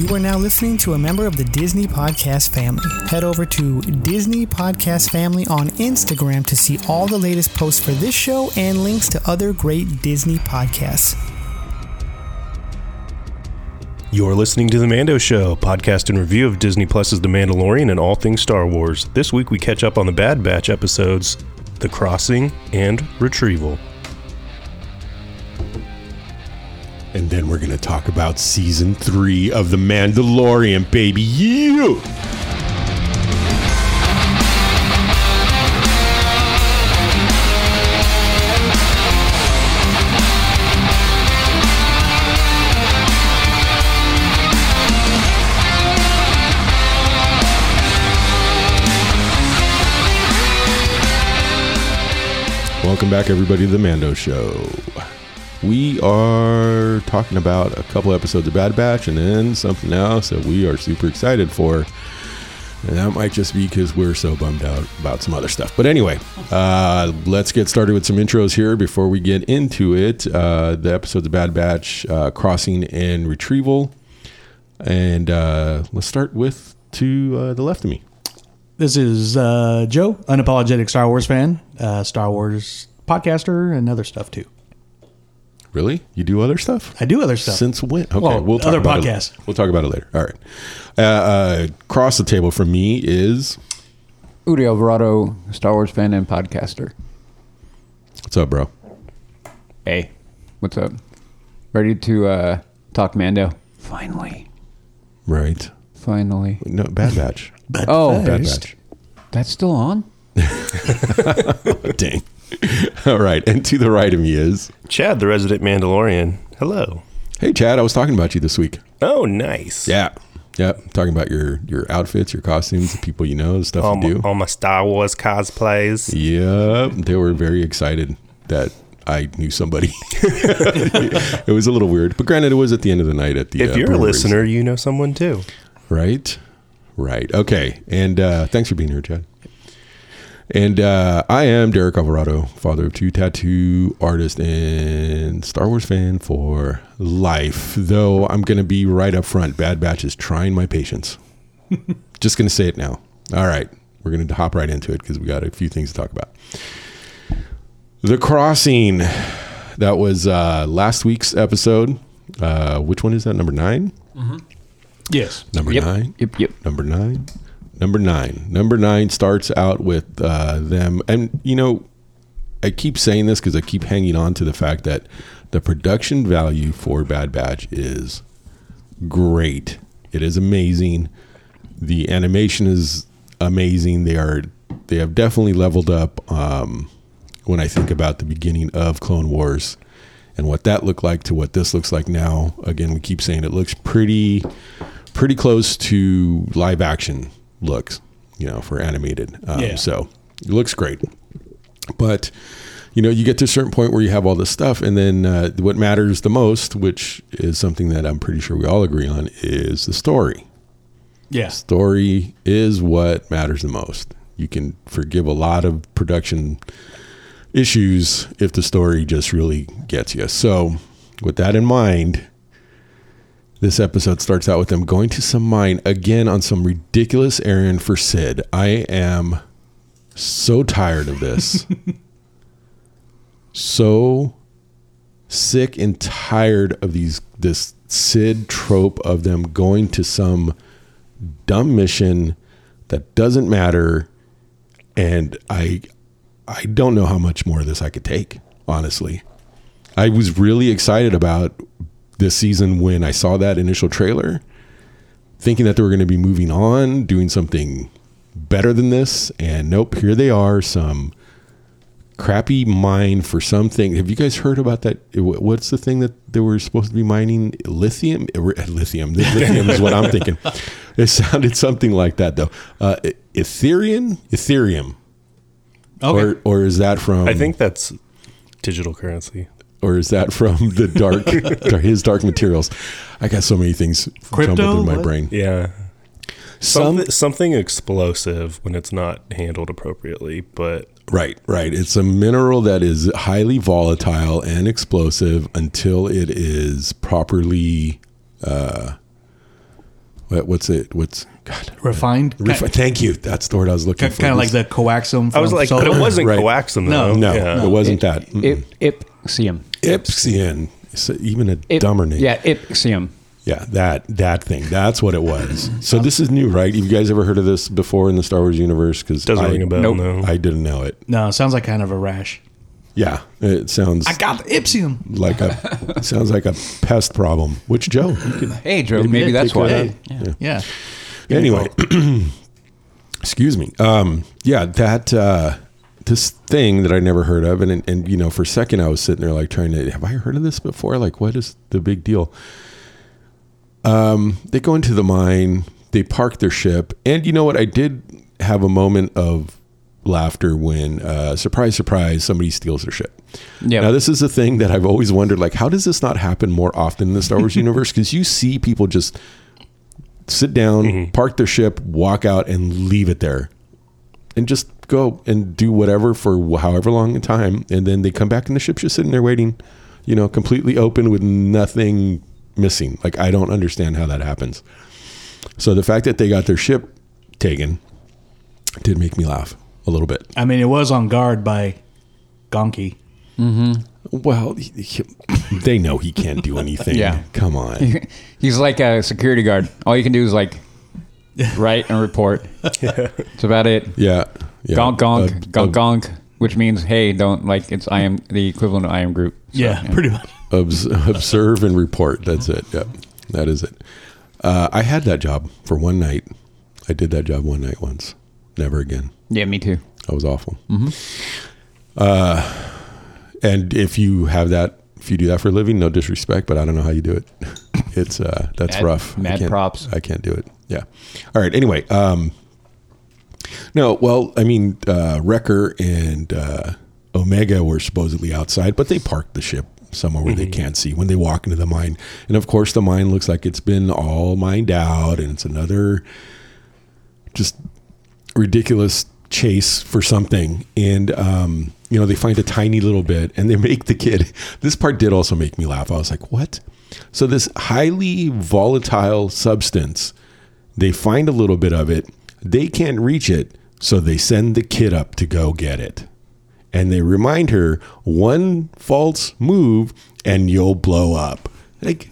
You are now listening to a member of the Disney Podcast family. Head over to Disney Podcast Family on Instagram to see all the latest posts for this show and links to other great Disney podcasts. You're listening to The Mando Show, podcast and review of Disney Plus's The Mandalorian and all things Star Wars. This week we catch up on the Bad Batch episodes The Crossing and Retrieval. And then we're going to talk about season three of The Mandalorian, baby. You! Welcome back, everybody, to The Mando Show. We are talking about a couple episodes of Bad Batch and then something else that we are super excited for. And that might just be because we're so bummed out about some other stuff. But anyway, uh, let's get started with some intros here before we get into it. Uh, the episodes of Bad Batch, uh, Crossing and Retrieval. And uh, let's start with to uh, the left of me. This is uh, Joe, unapologetic Star Wars fan, Star Wars podcaster, and other stuff too. Really? You do other stuff? I do other stuff. Since when? Okay, Well, we'll talk other about podcasts. It. We'll talk about it later. All right. Uh, uh, across the table from me is Udi Alvarado, Star Wars fan and podcaster. what's up, bro? Hey, what's up? Ready to uh, talk Mando? Finally, Right. finally. No, Bad Batch. But Oh, Bad Batch. That's still on. Dang. All right. And to the right of me is Chad, the resident Mandalorian. Hello. Hey, Chad. I was talking about you this week. Oh, nice. Yeah. Yeah. Talking about your your outfits, your costumes, the people you know, the stuff All you my, do. all my Star Wars cosplays. Yep. They were very excited that I knew somebody. it was a little weird, but granted, it was at the end of the night at the. If uh, you're a listener, you know someone too. Right. Right. Okay. And uh, thanks for being here, Chad. And uh, I am Derek Alvarado, father of two, tattoo artist, and Star Wars fan for life. Though I'm going to be right up front. Bad Batch is trying my patience. Just going to say it now. All right. We're going to hop right into it because we got a few things to talk about. The Crossing. That was uh, last week's episode. Uh, which one is that? Number nine? yes. Number Yep. nine? Yep, yep. Number nine. Number nine. Number nine starts out with uh, them, and you know, I keep saying this because I keep hanging on to the fact that the production value for Bad Batch is great. It is amazing. The animation is amazing. They are they have definitely leveled up. Um, when I think about the beginning of Clone Wars and what that looked like to what this looks like now, again, we keep saying it looks pretty pretty close to live action looks, you know, for animated. Um, Yeah. So it looks great. But, you know, you get to a certain point where you have all this stuff, and then uh, what matters the most, which is something that I'm pretty sure we all agree on, is the story. Yes. Story is what matters the most. You can forgive a lot of production issues if the story just really gets you. So, with that in mind, this episode starts out with them going to some mine again on some ridiculous errand for Cid. I am so tired of this. so sick and tired of these this Cid trope of them going to some dumb mission that doesn't matter and I I don't know how much more of this I could take, honestly. I was really excited about this season when I saw that initial trailer, thinking that they were going to be moving on, doing something better than this, and nope, here they are, some crappy mine for something. Have you guys heard about that? What's the thing that they were supposed to be mining? Lithium? Lithium. Lithium is what I'm thinking. It sounded something like that, though. Uh, Ethereum? Ethereum. Okay. Or, or is that from? I think that's digital currency. Or is that from the dark, dark- his dark materials? I got so many things Crypto? jumbled through my What? brain. Yeah. Some Something, something explosive when it's not handled appropriately, but right, right. It's a mineral that is highly volatile and explosive until it is properly uh, what, what's it? What's God? Refined. Refi- thank you. That's the word I was looking for. kind of like the coaxium. I was from like, Solo. but it wasn't Right. coaxium No. though. No, Yeah. it wasn't that. Mm-mm. Ip, ipsium. Ipsian. It's even a Ip- dumber name. Yeah, ipsium. Yeah, that that thing. That's what it was. So this is new, right? Have you guys ever heard of this before in the Star Wars universe? Because Doesn't I, ring a bell. Nope. No. I didn't know it. No, it sounds like kind of a rash. Yeah, it sounds I got the ipsium. like a sounds like a pest problem. Which Joe? Could- Hey, Joe, maybe that's take care why. of that. Yeah. Anyway, excuse me. Um, yeah, that uh, this thing that I never heard of, and, and you know, for a second I was sitting there like trying to have I heard of this before? Like, what is the big deal? Um, they go into the mine, they park their ship, and you know what? I did have a moment of laughter when, uh, surprise, surprise, somebody steals their ship. Yep. Now, this is a thing that I've always wondered, like, how does this not happen more often in the Star Wars universe? Because you see people just sit down, park their ship, walk out, and leave it there, and just go and do whatever for however long a time, and then they come back and the ship's just sitting there waiting, you know, completely open with nothing missing. Like I don't understand how that happens. So the fact that they got their ship taken did make me laugh a little bit. I mean, it was on guard by Gonky. Mm-hmm. Well, he- he- they know he can't do anything. Yeah. come on. He's like a security guard. All you can do is like write and report. That's about it. Yeah, yeah. Gonk gonk Uh, gonk gonk, which means hey, don't like it's I am the equivalent of I am Groot. So, Yeah, pretty much. Obs- observe and report. That's it. Yep, that is it. Uh, I had that job for one night. I did that job one night once. Never again. Yeah, me too. That was awful. Uh, and if you have that, if you do that for a living, no disrespect, but I don't know how you do it. It's uh, that's Mad- rough. I mad can't- props. I can't do it. Yeah. All right. Anyway, um, no. Well, I mean, uh, Wrecker and uh, Omega were supposedly outside, but they parked the ship somewhere where they can't see when they walk into the mine. And of course, the mine looks like it's been all mined out, and it's another just ridiculous chase for something and um, you know they find a tiny little bit and they make the kid this part did also make me laugh i was like what so this highly volatile substance they find a little bit of it they can't reach it so they send the kid up to go get it and they remind her one false move and you'll blow up like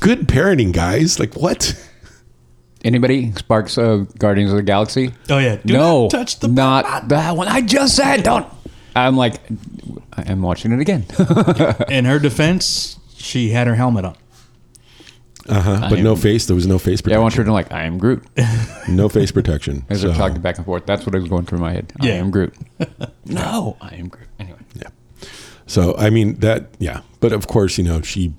good parenting guys like what Anybody Sparks of Guardians of the Galaxy? Oh yeah. Do no, not touch the not that one. I just said don't. I'm like, I'm watching it again. In her defense, she had her helmet on. Uh-huh but no face there was no face yeah, I protection want her to like, I am Groot. no face protection As So- they're talking back and forth, that's what I was going through my head. I Yeah. am Groot. no, I am Groot. Anyway, Yeah. So I mean that yeah, but of course you know she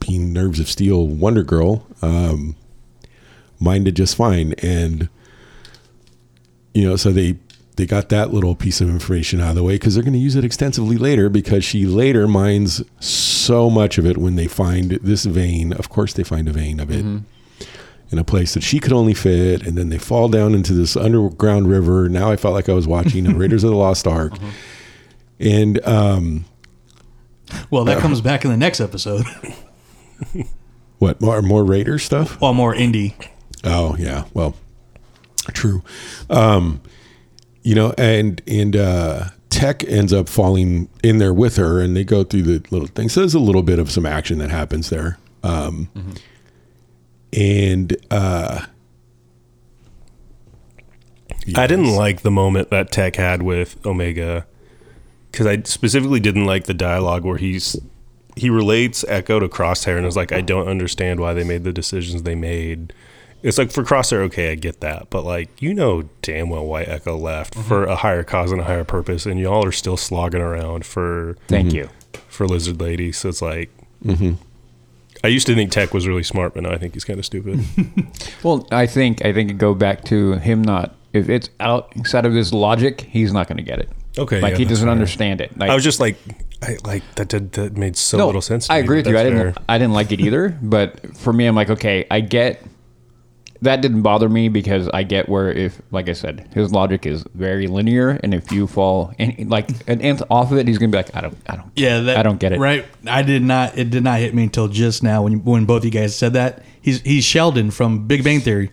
being nerves of steel Wonder Girl um, minded just fine, and you know so they they got that little piece of information out of the way because they're going to use it extensively later because she later mines so much of it when they find this vein. Of course, they find a vein of it. In a place that she could only fit, and then they fall down into this underground river. Now I felt like I was watching Raiders of the Lost Ark, and um, Well, that comes back in the next episode. What more? More Raider stuff? well, more Indy. Oh yeah. Well, true. Um, you know, and and uh, Tech ends up falling in there with her, and they go through the little thing. So there's a little bit of some action that happens there. Um, And uh, I didn't like the moment that Tech had with Omega because I specifically didn't like the dialogue where he's he relates Echo to Crosshair and is like, I don't understand why they made the decisions they made. It's like for Crosshair, okay, I get that, but like you know damn well why Echo left mm-hmm. for a higher cause and a higher purpose, and y'all are still slogging around for thank mm-hmm. you. for Lizard Lady. So it's like, mm-hmm. I used to think Tech was really smart, but now I think he's kind of stupid. Well, I think I think it go back to him not. If it's outside of his logic, he's not going to get it. Okay, like yeah, he doesn't fair. understand it. Like, I was just like, I like that. Did, that made so little sense. To I me, agree with you. I didn't. fair. I didn't like it either. But for me, I'm like, okay, I get that didn't bother me because I get where if, like I said, his logic is very linear, and if you fall any, like an nth off of it, he's gonna be like, I don't, I don't, Yeah, that, I don't get it. Right, I did not. It did not hit me until just now when when both you guys said that. He's he's Sheldon from Big Bang Theory.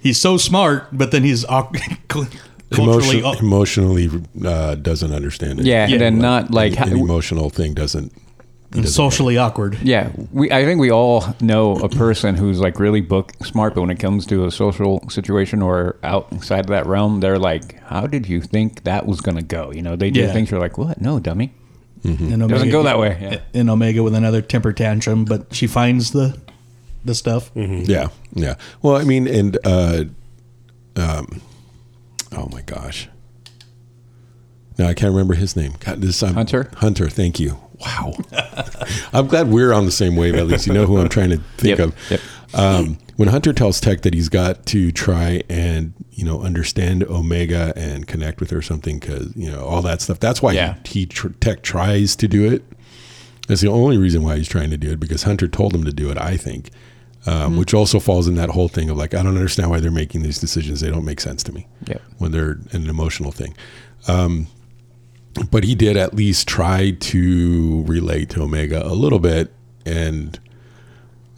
He's so smart, but then he's au- culturally. Emotion, emotionally uh, doesn't understand it. Yeah, and then not like an how- emotional thing doesn't. He doesn't socially awkward. Yeah, we. I think we all know a person who's like really book smart, but when it comes to a social situation or outside of that realm, they're like, "How did you think that was gonna go?" You know, they do Yeah. things you're like, "What? No, dummy." And Omega, Doesn't go that way, yeah. And Omega with another temper tantrum, but she finds the the stuff. Yeah, yeah. Well, I mean, and uh, um, oh my gosh, no, I can't remember his name. God, this I'm, Hunter? Hunter. Thank you. Wow, I'm glad we're on the same wave. At least you know who I'm trying to think Yep, of. yep. Um, when Hunter tells Tech that he's got to try and you know understand Omega and connect with her or something because you know all that stuff. That's why Yeah. he, he tr- Tech tries to do it. That's the only reason why he's trying to do it because Hunter told him to do it. I think, um, which also falls in that whole thing of like I don't understand why they're making these decisions. They don't make sense to me Yep. when they're an emotional thing. Um, but he did at least try to relate to Omega a little bit, and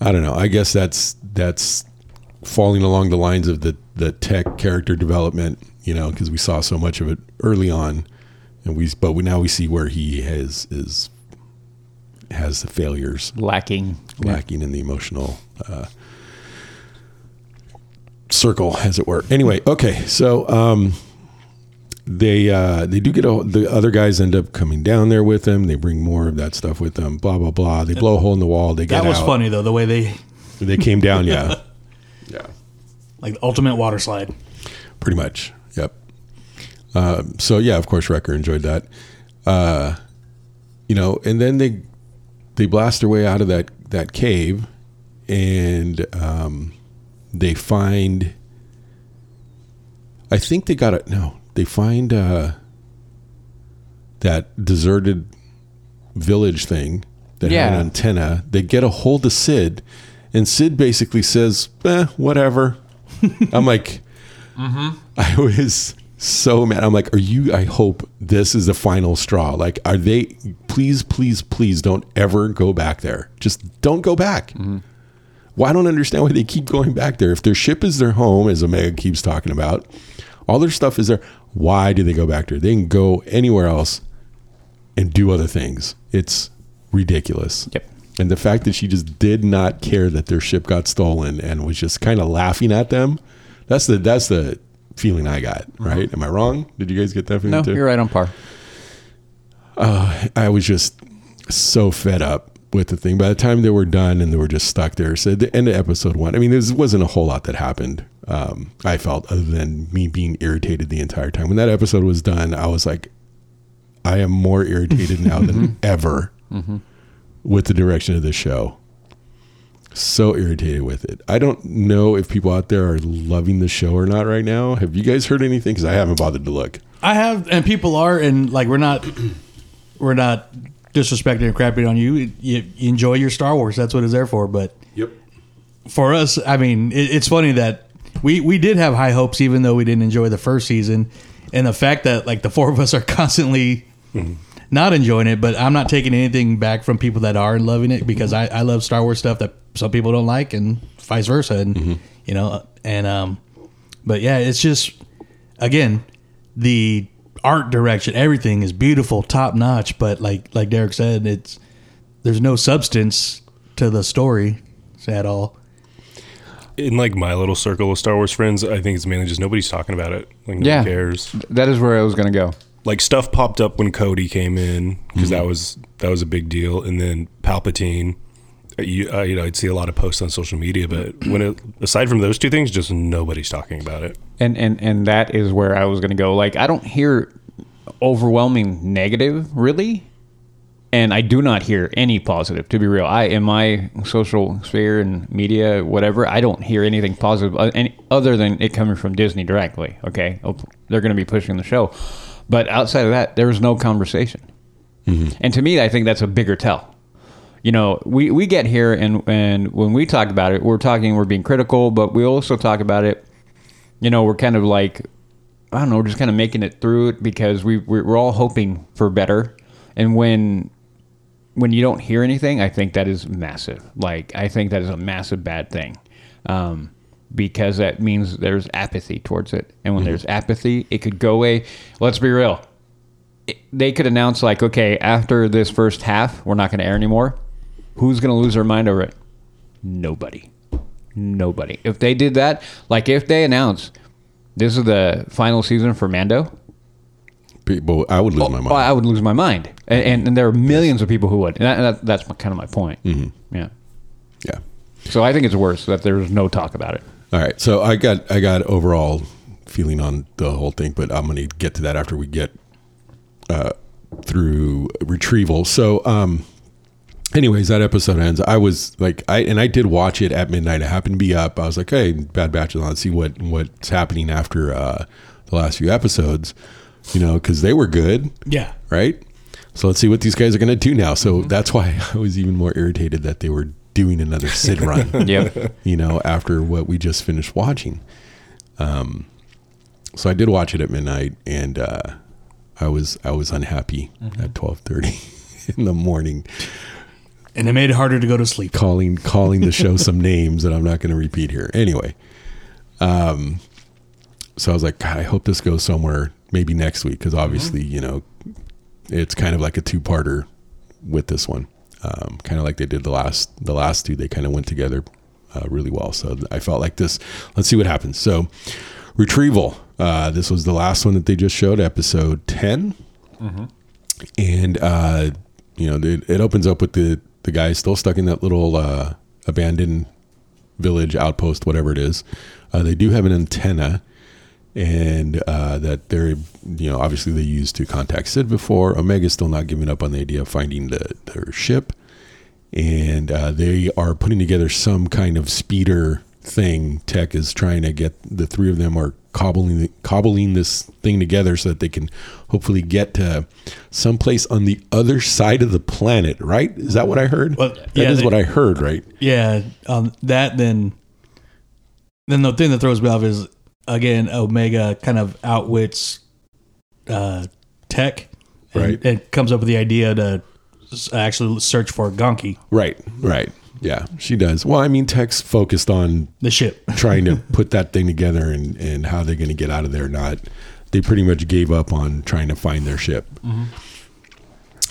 I don't know. I guess that's that's falling along the lines of the the tech character development, you know, because we saw so much of it early on, and we but we now we see where he has is has the failures Lacking. Yeah. lacking in the emotional uh, circle, as it were. Anyway, okay, so um, they uh, they do get a, the other guys end up coming down there with them. They bring more of that stuff with them. Blah blah blah. They blow a hole in the wall. They get That was out. funny though, the way they They came down. Yeah, yeah, like the ultimate water slide. pretty much. Yep. Um, so yeah, of course, Wrecker enjoyed that. Uh, you know, and then they they blast their way out of that that cave, and um, they find. I think they got it. No, they find uh, that deserted village thing that had an antenna. They get a hold of Cid, and Cid basically says, "Eh, whatever." I'm like, I was so mad. I'm like, are you? I hope this is the final straw. Like, are they? Please, please, please don't ever go back there. Just don't go back. Well, I don't understand why they keep going back there. If their ship is their home, as Omega keeps talking about, all their stuff is there. Why do they go back to there? They can go anywhere else and do other things. It's ridiculous. Yep. And the fact that she just did not care that their ship got stolen and was just kind of laughing at them, that's the that's the feeling I got. Mm-hmm. Right? Am I wrong? Did you guys get that feeling No, too? you're right on par. Uh, I was just so fed up with the thing. By the time they were done and they were just stuck there, so at the end of episode one, I mean, there wasn't a whole lot that happened. Um, I felt other than me being irritated the entire time. When that episode was done, I was like, I am more irritated now than ever with the direction of this show. So irritated with it. I don't know if people out there are loving the show or not right now. Have you guys heard anything? Because I haven't bothered to look. I have, and people are, and like we're not, we're not disrespecting or crapping on you. You, you enjoy your Star Wars. That's what it's there for. But Yep. for us, I mean, it, it's funny that we we did have high hopes, even though we didn't enjoy the first season, and the fact that like the four of us are constantly not enjoying it. But I'm not taking anything back from people that are loving it because I, I love Star Wars stuff that some people don't like, and vice versa, and you know, and um, but yeah, it's just again the art direction, everything is beautiful, top notch. But like like Derek said, it's there's no substance to the story at all. In like my little circle of Star Wars friends, I think it's mainly just nobody's talking about it. Like no Yeah. cares. That is where I was going to go. Like stuff popped up when Cody came in because that was that was a big deal, and then Palpatine. uh, You, uh, you know, I'd see a lot of posts on social media, but when it, aside from those two things, just nobody's talking about it. and and and that is where I was going to go. Like I don't hear overwhelming negative really, and I do not hear any positive. To be real, I in my social sphere and media, whatever, I don't hear anything positive uh, any, other than it coming from Disney directly. Okay, Oh, they're going to be pushing the show, but outside of that, there was no conversation. And to me, I think that's a bigger tell. you know, we, we get here and and when we talk about it, we're talking, we're being critical, but we also talk about it. You know, we're kind of like, I don't know, we're just kind of making it through it because we we're, we're all hoping for better. And when when you don't hear anything, I think that is massive. Like I think that is a massive bad thing, um, because that means there's apathy towards it, and when there's apathy, it could go away. Let's be real. It- they could announce like, okay, after this first half, we're not going to air anymore. Who's going to lose their mind over it? Nobody. Nobody. If they did that, like if they announce this is the final season for Mando, People, I would lose my mind. I would lose my mind, and, and, and there are millions of people who would. And that, that, that's my, kind of my point. Mm-hmm. Yeah. yeah. So I think it's worse that there's no talk about it. All right. So I got I got overall feeling on the whole thing, but I'm going to get to that after we get uh, through retrieval. So, um, anyways, that episode ends. I was like, I and I did watch it at midnight. I happened to be up. I was like, hey, Bad Batch is on. Let's see what what's happening after uh, the last few episodes. You know, because they were good Yeah. right? So let's see what these guys are going to do now. So that's why I was even more irritated that they were doing another Cid run. Yep. You know, after what we just finished watching. Um, so I did watch it at midnight, and uh, I was I was unhappy at twelve thirty in the morning, And it made it harder to go to sleep. calling calling the show some names that I'm not going to repeat here. Anyway, um, so I was like, God, I hope this goes somewhere. Maybe next week, because obviously, you know, it's kind of like a two parter with this one. Um, kind of like they did the last the last two. They kind of went together uh, really well. So I felt like this. Let's see what happens. So retrieval. Uh, this was the last one that they just showed, episode 10 and uh, you know it, it opens up with the the guy still stuck in that little uh, abandoned village outpost, whatever it is. Uh, they do have an antenna, and uh, that they're you know obviously they used to contact Cid before. Omega's still not giving up on the idea of finding the their ship, and uh, they are putting together some kind of speeder thing. Tech is trying to get the three of them are cobbling cobbling this thing together so that they can hopefully get to someplace on the other side of the planet. Right? Is that what I heard? Well, That yeah, is they- what I heard. Right? Yeah, um, that then, then the thing that throws me off is again Omega kind of outwits uh, Tech, and Right. It comes up with the idea to actually search for Gonky, Right. Right. Yeah, she does. Well, I mean, Tech's focused on the ship. trying to put that thing together and, and how they're going to get out of there. Not, they pretty much gave up on trying to find their ship.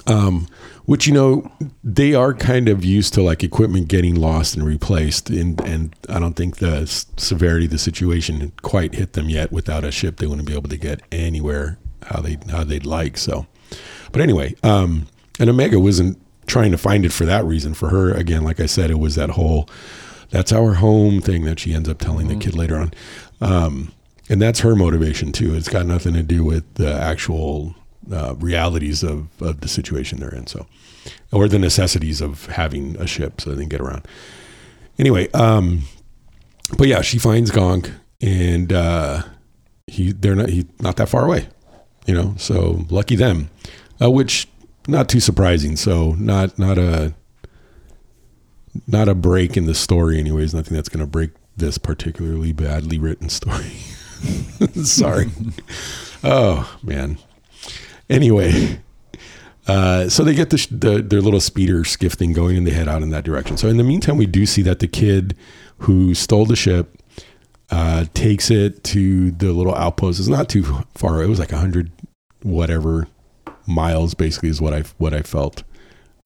Um, which you know they are kind of used to like equipment getting lost and replaced, and and I don't think the s- severity of the situation quite hit them yet. Without a ship, they wouldn't be able to get anywhere how they how they'd like. So, but anyway, um, and Omega wasn't trying to find it for that reason. For her, again, like I said, it was that whole that's our home thing that she ends up telling the kid later on. Um, and that's her motivation too. It's got nothing to do with the actual uh, realities of, of the situation they're in. So, or the necessities of having a ship so they can get around. Anyway, um, but yeah, she finds Gonk and, uh, he, they're not, he's not that far away, you know, so lucky them, uh, which not too surprising. So not, not a, not a break in the story anyways nothing that's going to break this particularly badly written story sorry oh man anyway uh, so they get the, the their little speeder skiff thing going and they head out in that direction. So in the meantime we do see that the kid who stole the ship uh, takes it to the little outpost. It's not too far it was like a hundred whatever miles basically is what i what i felt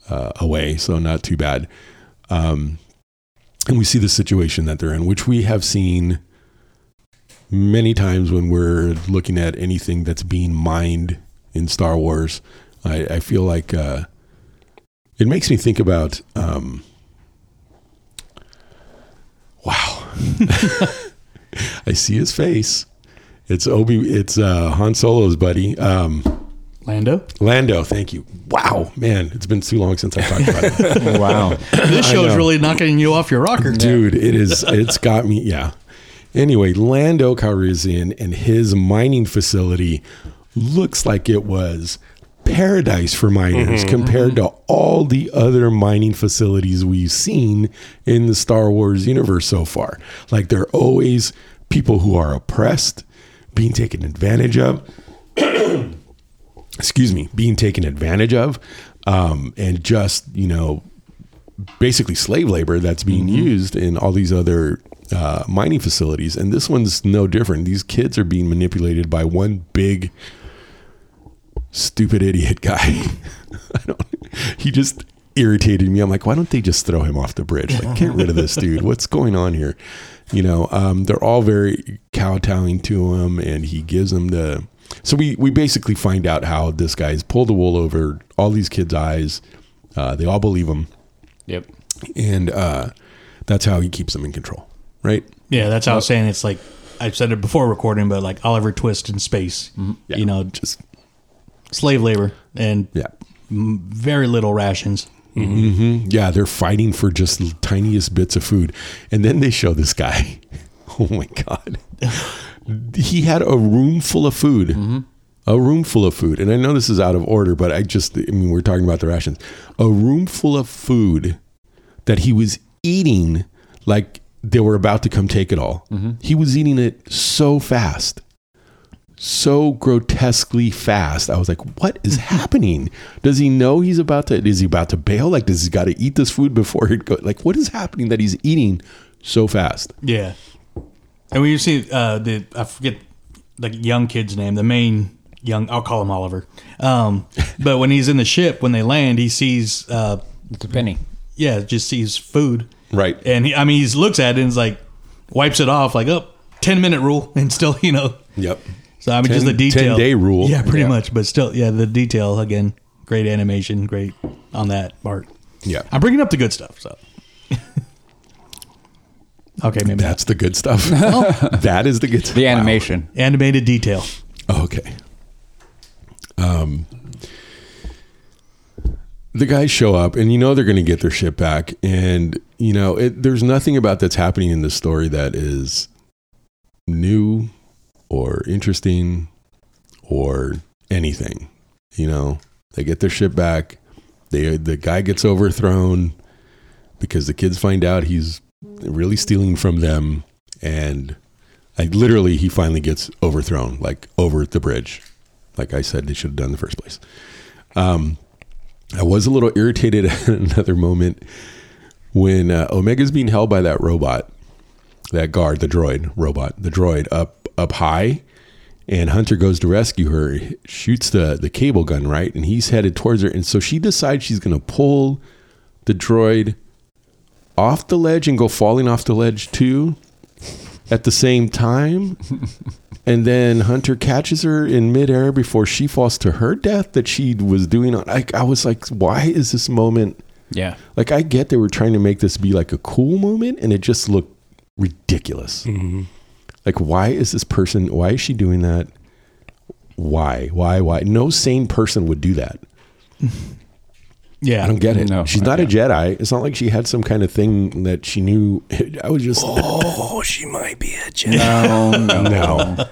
uh, away. So not too bad. Um, and we see the situation that they're in, which we have seen many times when we're looking at anything that's being mined in Star Wars. I, I feel like uh, it makes me think about. Um, wow, I see his face. It's Obi. It's uh, Han Solo's buddy. Um, Lando. Lando, thank you. Wow, man, it's been too long since I talked about it. wow. This show is really knocking you off your rocker, dude it is it's got me yeah anyway lando calrissian and his mining facility looks like it was paradise for miners compared to all the other mining facilities we've seen in the Star Wars universe so far. Like they're always people who are oppressed, being taken advantage of. excuse me, being taken advantage of, um, and just you know, basically slave labor that's being used in all these other uh, mining facilities. And this one's no different. These kids are being manipulated by one big stupid idiot guy. I don't. He just irritated me. I'm like, why don't they just throw him off the bridge? Like, get rid of this dude. What's going on here? You know, um, they're all very kowtowing to him, and he gives them the. So we we basically find out how this guy's pulled the wool over all these kids' eyes. Uh, they all believe him, Yep. and uh, that's how he keeps them in control, right? Yeah, that's how I was saying it's like I said it before recording, but like Oliver Twist in space. Yeah. You know, Just slave labor and yeah. m- very little rations. Mm-hmm. Mm-hmm. Yeah, they're fighting for just the tiniest bits of food. And then they show this guy. Oh my God. He had a room full of food. Mm-hmm. A room full of food. And I know this is out of order, but I just, I mean, we're talking about the rations. A room full of food that he was eating like they were about to come take it all. He was eating it so fast so grotesquely fast. I was like, what is happening? Does he know he's about to is he about to bail? Like does he got to eat this food before he go like what is happening that he's eating so fast? Yeah. And when you see uh, the I forget the young kid's name, the main young I'll call him Oliver. Um, but when he's in the ship when they land, he sees uh, It's a penny. yeah, just sees food. Right. And he I mean he looks at it and is like wipes it off like, "Oh, 10 minute rule." And still, you know. Yep. So I mean just the detail 10 day rule. Yeah, pretty Yeah. much, but still yeah, the detail again, great animation, great on that part. Yeah. I'm bringing up the good stuff, so. okay, maybe That's the good stuff. that is the good stuff. The animation. not. animated detail. Okay. Um, the guys show up, and you know they're going to get their shit back, and you know it, there's nothing about that's happening in this story that is new or interesting or anything. You know, they get their shit back. They the guy gets overthrown because the kids find out he's really stealing from them, and like literally he finally gets overthrown, like over the bridge. Like I said, they should have done in the first place. Um, I was a little irritated at another moment when uh, Omega's being held by that robot, that guard, the droid robot, the droid up up high, and Hunter goes to rescue her, shoots the the cable gun right, and he's headed towards her, and so she decides she's gonna pull the droid off the ledge and go falling off the ledge too at the same time. and then Hunter catches her in midair before she falls to her death that she was doing on I, I was like, why is this moment Yeah. like I get they were trying to make this be like a cool moment and it just looked ridiculous. Mm-hmm. Like why is this person why is she doing that? Why? Why? Why? No sane person would do that. Yeah. I don't get it. No, She's I not a Jedi. It's not like she had some kind of thing that she knew. I was just Oh, she might be a Jedi. No, no, no.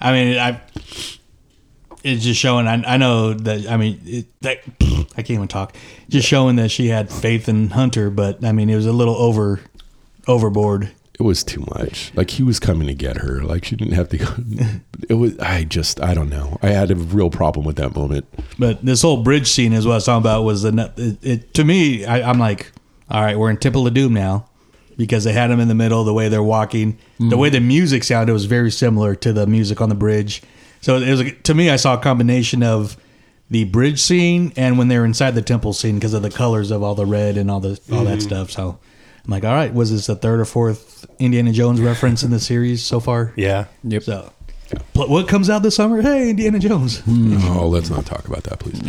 I mean, I. It's just showing. I, I know that. I mean, it, that I can't even talk. Just showing that she had faith in Hunter, but I mean, it was a little over, overboard. It was too much. Like he was coming to get her. Like she didn't have to. Go. It was. I just. I don't know. I had a real problem with that moment. But this whole bridge scene is what I was talking about. Was the it, it to me? I, I'm like, all right, we're in Temple of Doom now, because they had him in the middle. The way they're walking, the way the mm. music sounded was very similar to the music on the bridge. So it was like, to me, I saw a combination of the bridge scene and when they're inside the temple scene because of the colors of all the red and all the all that mm. stuff. So I'm like, all right, was this the third or fourth Indiana Jones reference in the series so far? Yeah. Yep. So. pl- What comes out this summer? Hey, Indiana Jones. Oh, let's not talk about that, please.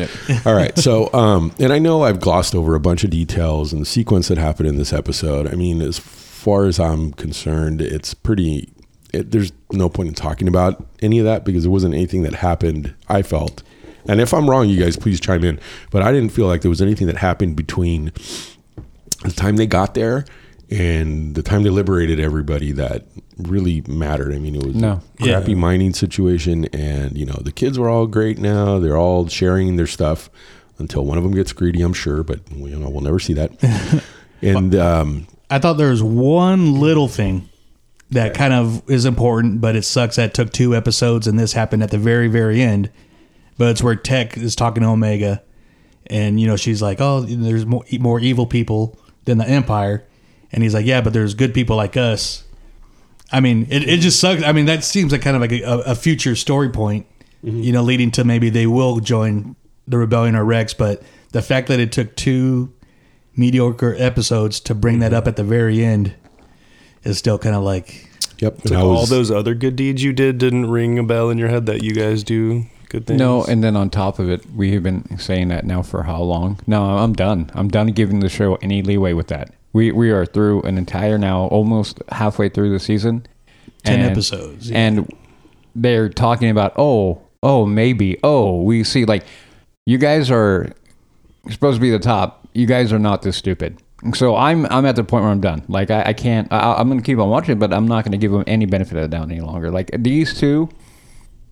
All right. So, um, and I know I've glossed over a bunch of details and the sequence that happened in this episode. I mean, as far as I'm concerned, it's pretty. It, there's no point in talking about any of that because there wasn't anything that happened. I felt, and if I'm wrong, you guys please chime in. But I didn't feel like there was anything that happened between the time they got there and the time they liberated everybody that really mattered. I mean, it was No. a crappy mining situation, and you know the kids were all great now. They're all sharing their stuff until one of them gets greedy. I'm sure, but we, you know we'll never see that. and um, I thought there was one little thing that kind of is important, but it sucks that it took two episodes and this happened at the very, very end. But it's where Tech is talking to Omega, and you know she's like, "Oh, there's more more evil people than the Empire," and he's like, "Yeah, but there's good people like us." I mean, it, it just sucks. I mean, that seems like kind of like a, a future story point, mm-hmm. you know, leading to maybe they will join the rebellion or Rex. But the fact that it took two mediocre episodes to bring that up at the very end is still kind of like yep, It's like was- all those other good deeds you did didn't ring a bell in your head that you guys do good things. No, and then on top of it, we have been saying that now for how long? No, I'm done. I'm done giving the show any leeway with that. We we are through an entire now, almost halfway through the season. 10 And- episodes, yeah. And they're talking about, oh, oh, maybe, oh, we see, like, you guys are supposed to be the top. You guys are not this stupid. So I'm I'm at the point where I'm done. Like I, I can't. I, I'm going to keep on watching, but I'm not going to give them any benefit of the doubt any longer. Like these two,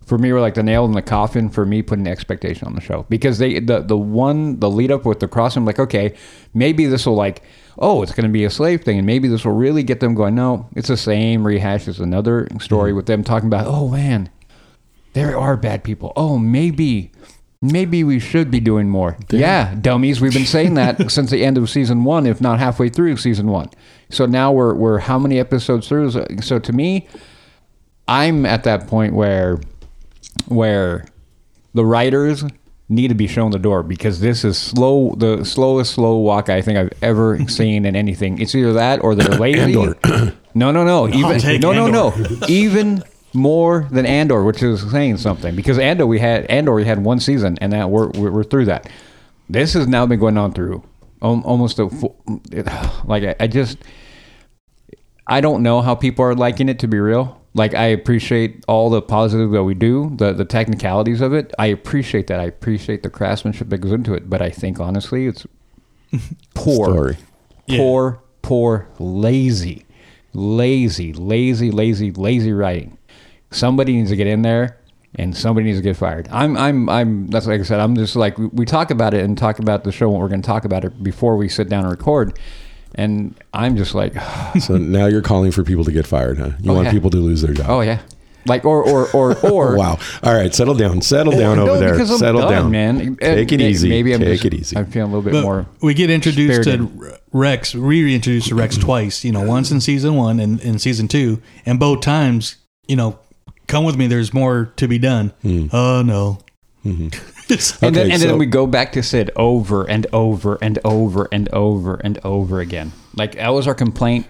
for me were like the nail in the coffin for me putting the expectation on the show. Because they the the one the lead up with the cross I'm like okay maybe this will like oh it's going to be a slave thing and maybe this will really get them going. No it's the same rehash it's another story mm-hmm. with them talking about oh man there are bad people. Oh maybe maybe we should be doing more. Yeah dummies we've been saying that since the end of season one if not halfway through season one. So now we're we're how many episodes through? So to me I'm at that point where where the writers need to be shown the door because this is slow the slowest slow walk I think I've ever seen in anything. It's either that or they're lazy. no, no, no. Even no, no, no. Even more than Andor, which is saying something because Andor we had Andor we had one season and now we're we're, we're through that. This has now been going on through almost a full, like I, I just I don't know how people are liking it to be real. Like I appreciate all the positive that we do, the the technicalities of it. I appreciate that. I appreciate the craftsmanship that goes into it. But I think honestly, it's poor, Story. poor, poor, lazy, lazy, lazy, lazy, lazy writing. Somebody needs to get in there, and somebody needs to get fired. I'm, I'm, I'm. That's like I said. I'm just like we, we talk about it and talk about the show. What we're going to talk about it before we sit down and record. And I'm just like, So now you're calling for people to get fired, huh? You Oh, want yeah. people to lose their job. oh yeah, like or or or oh, or wow. All right, settle down. Settle down No, over there. I'm Settle done, down, man. Take it easy. Maybe I'm Take just, it easy. I'm feeling a little bit But more. we get introduced spirited. to Rex, re-introduced to Rex twice. You know, once in season one and in season two, and both times, you know, come with me. There's more to be done. Hmm. Oh no. Mm-hmm. It's- And, then, and so- then we go back to Cid over and over and over and over and over again. Like that was our complaint,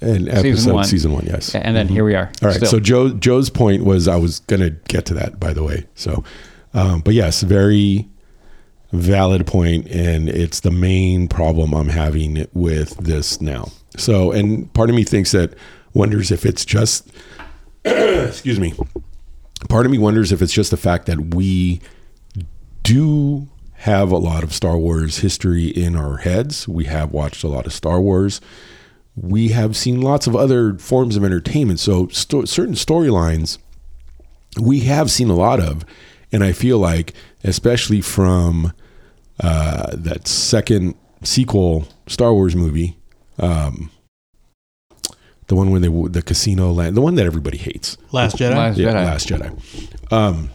And episode Season one. season one, yes. and then here we are. All right. still. So Joe Joe's point was I was going to get to that, by the way. So, um, but yes, very valid point, and it's the main problem I'm having with this now. So, and part of me thinks that wonders if it's just, excuse me, part of me wonders if it's just the fact that we do have a lot of Star Wars history in our heads. We have watched a lot of Star Wars. We have seen lots of other forms of entertainment. So, sto- certain storylines we have seen a lot of. And I feel like, especially from uh, that second sequel Star Wars movie, um, the one where they the casino land, the one that everybody hates, Last Jedi. Last yeah, Jedi. Last Jedi. Um, th-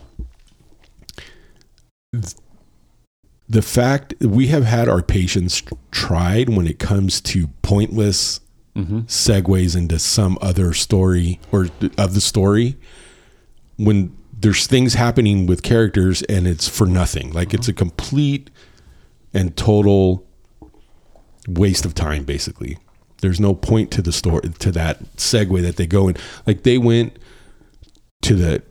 the fact we have had our patience tried when it comes to pointless mm-hmm. segues into some other story or of the story. When there's things happening with characters and it's for nothing like it's mm-hmm. a complete and total waste of time basically. There's no point to the story to that segue that they go in. Like they went to the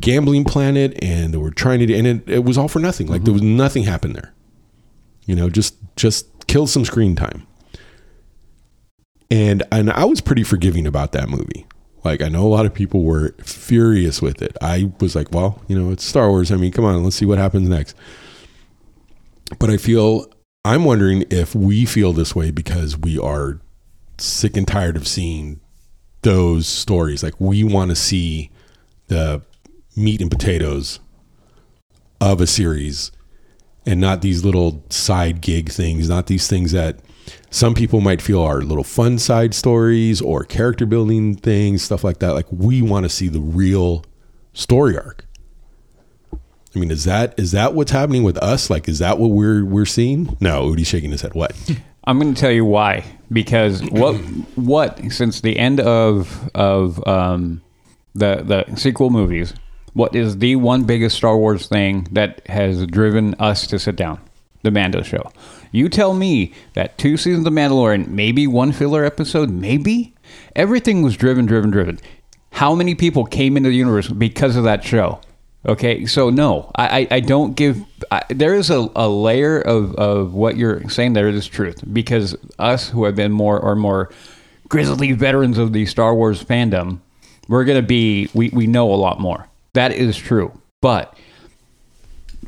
gambling planet and they were trying to and it, it was all for nothing. Like there was mm-hmm. nothing happened there. You know just just kill some screen time. And and i was pretty forgiving about that movie. Like i know a lot of people were furious with it. I was like well you know it's star wars. I mean come on let's see what happens next. But i feel i'm wondering if we feel this way because we are sick and tired of seeing those stories. Like we want to see the meat and potatoes of a series and not these little side gig things, not these things that some people might feel are little fun side stories or character building things, stuff like that. Like we want to see the real story arc. I mean, is that is that what's happening with us? Like, is that what we're we're seeing? No, Udi's shaking his head. What? I'm going to tell you why. Because what what since the end of of um, the the sequel movies, what is the one biggest Star Wars thing that has driven us to sit down? The Mando show. You tell me that two seasons of Mandalorian, maybe one filler episode, maybe everything was driven, driven, driven. How many people came into the universe because of that show? Okay, so no, I, I, don't give. I, there is a, a layer of, of what you're saying there is truth because us who have been more or more grizzly veterans of the Star Wars fandom, we're gonna be we, we know a lot more. That is true, but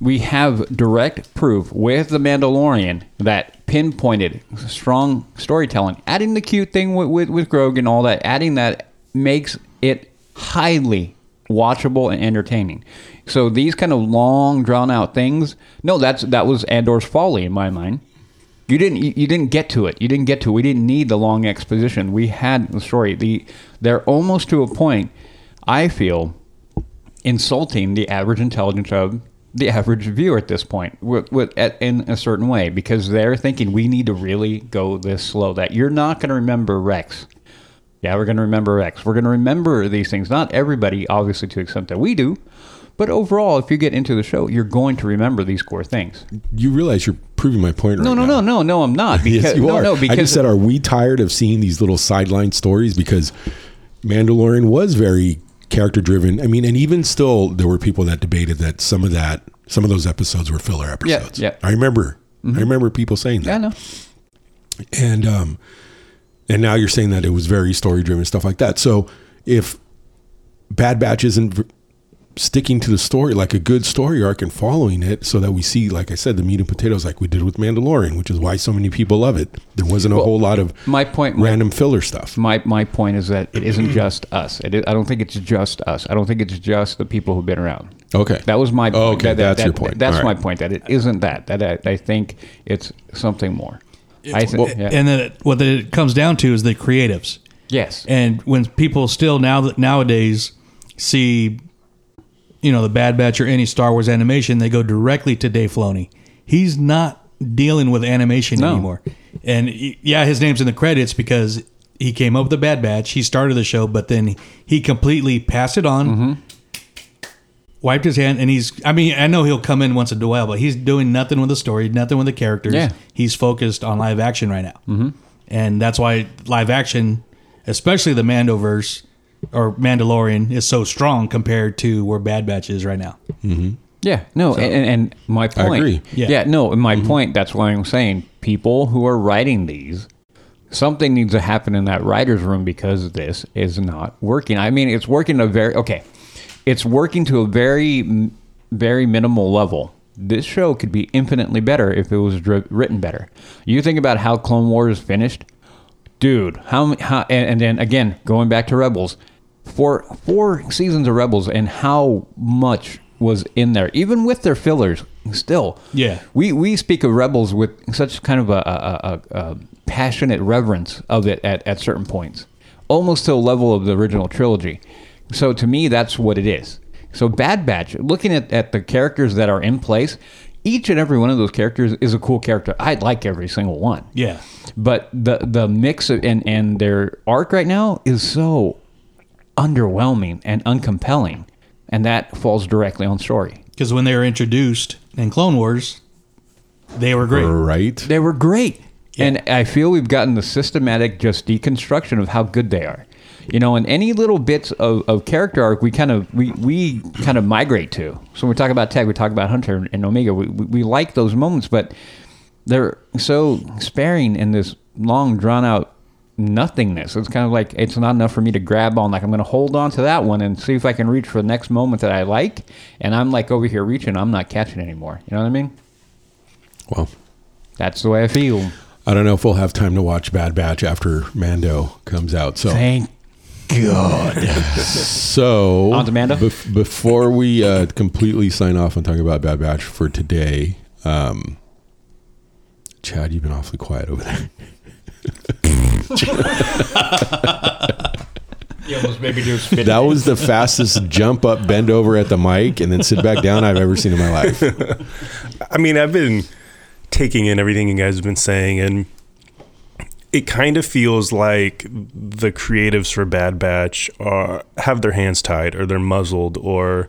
we have direct proof with the Mandalorian that pinpointed strong storytelling. Adding the cute thing with with, with Grogu and all that, adding that makes it highly watchable and entertaining. So these kind of long drawn out things, no, that's that was Andor's folly in my mind. You didn't you, you didn't get to it. You didn't get to it. We didn't need the long exposition. We had the story. The they're almost to a point I feel insulting the average intelligence of the average viewer at this point with, with, at, in a certain way because they're thinking we need to really go this slow that you're not going to remember Rex. Yeah, we're going to remember Rex. We're going to remember these things. Not everybody, obviously, to the extent that we do, but overall, if you get into the show, you're going to remember these core things. You realize you're proving my point right No, no, now. no, no, no. I'm not. Because, yes, you no, are. No, I just said, are we tired of seeing these little sideline stories? Because Mandalorian was very character driven. I mean, and even still, there were people that debated that some of that, some of those episodes were filler episodes. yeah. yeah. I remember. I remember people saying that. yeah, no. and um and now you're saying that it was very story driven stuff like that so if bad batch isn't sticking to the story like a good story arc and following it so that we see like i said the meat and potatoes like we did with mandalorian which is why so many people love it there wasn't a whole lot of my point- my- random filler stuff My my point is that it isn't just us. It is, I don't think it's just us. I don't think it's just the people who've been around. okay That was my point. Oh, okay, That- that- that's that- your point. That's All my point. That it isn't that. That I, I think it's something more. I think. yeah. And then it, what it comes down to is the creatives. yes. And when people still now that nowadays see, you know, the Bad Batch or any Star Wars animation, they go directly to Dave Filoni. He's not dealing with animation No. anymore. And yeah, his name's in the credits because he came up with the Bad Batch. He started the show, but then he completely passed it on. Mm-hmm. Wiped his hand, and he's. I mean, I know he'll come in once in a while, but he's doing nothing with the story, nothing with the characters. Yeah. He's focused on live action right now. Mm-hmm. And that's why live action, especially the Mandoverse or Mandalorian, is so strong compared to where Bad Batch is right now. Mm-hmm. Yeah, no, and, and my point. agree. Yeah. Yeah, no, and my mm-hmm. point. That's why I'm saying people who are writing these, something needs to happen in that writers' room because this is not working. I mean, it's working a very okay. It's working to a very, very minimal level. This show could be infinitely better if it was dri- written better. You think about how Clone Wars finished, dude. How, how and, and then again going back to Rebels, for four seasons of Rebels and how much was in there, even with their fillers. Still, Yeah. we we speak of Rebels with such kind of a, a, a, a passionate reverence of it at, at certain points, almost to a level of the original trilogy. So to me, that's what it is. So Bad Batch, looking at, at the characters that are in place, each and every one of those characters is a cool character. I like every single one. Yeah. But the the mix of, and and their arc right now is so underwhelming and uncompelling, and that falls directly on story. Because when they were introduced in Clone Wars, they were great. right They were great. And I feel we've gotten the systematic just deconstruction of how good they are. You know, and any little bits of, of character arc we kind of we, we kind of migrate to. So when we talk about Tech, we talk about Hunter and Omega. We, we, we like those moments, but they're so sparing in this long drawn out nothingness. It's kind of like it's not enough for me to grab on. Like I'm going to hold on to that one and see if I can reach for the next moment that I like. And I'm like over here reaching, I'm not catching anymore. You know what I mean? well That's the way I feel. I don't know if we'll have time to watch Bad Batch after Mando comes out. So Thank God. So, On to Mando? bef- before we uh, completely sign off on talking about Bad Batch for today, um, Chad, you've been awfully quiet over there. You almost made me do a. That was the fastest jump up, bend over at the mic, and then sit back down I've ever seen in my life. I mean, I've been taking in everything you guys have been saying, and it kind of feels like the creatives for Bad Batch are have their hands tied, or they're muzzled, or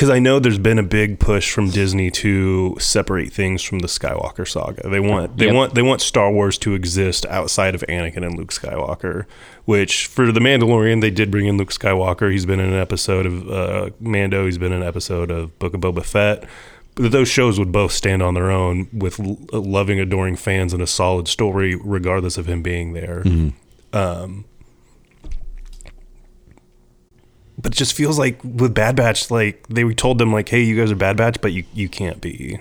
because I know there's been a big push from Disney to separate things from the Skywalker saga. They want they Yep. want they want Star Wars to exist outside of Anakin and Luke Skywalker. Which for the Mandalorian, they did bring in Luke Skywalker. He's been in an episode of uh, Mando. He's been in an episode of Book of Boba Fett. But those shows would both stand on their own with l- loving, adoring fans and a solid story, regardless of him being there. Um, but it just feels like with Bad Batch, like they told them, like, "Hey, you guys are Bad Batch, but you you can't be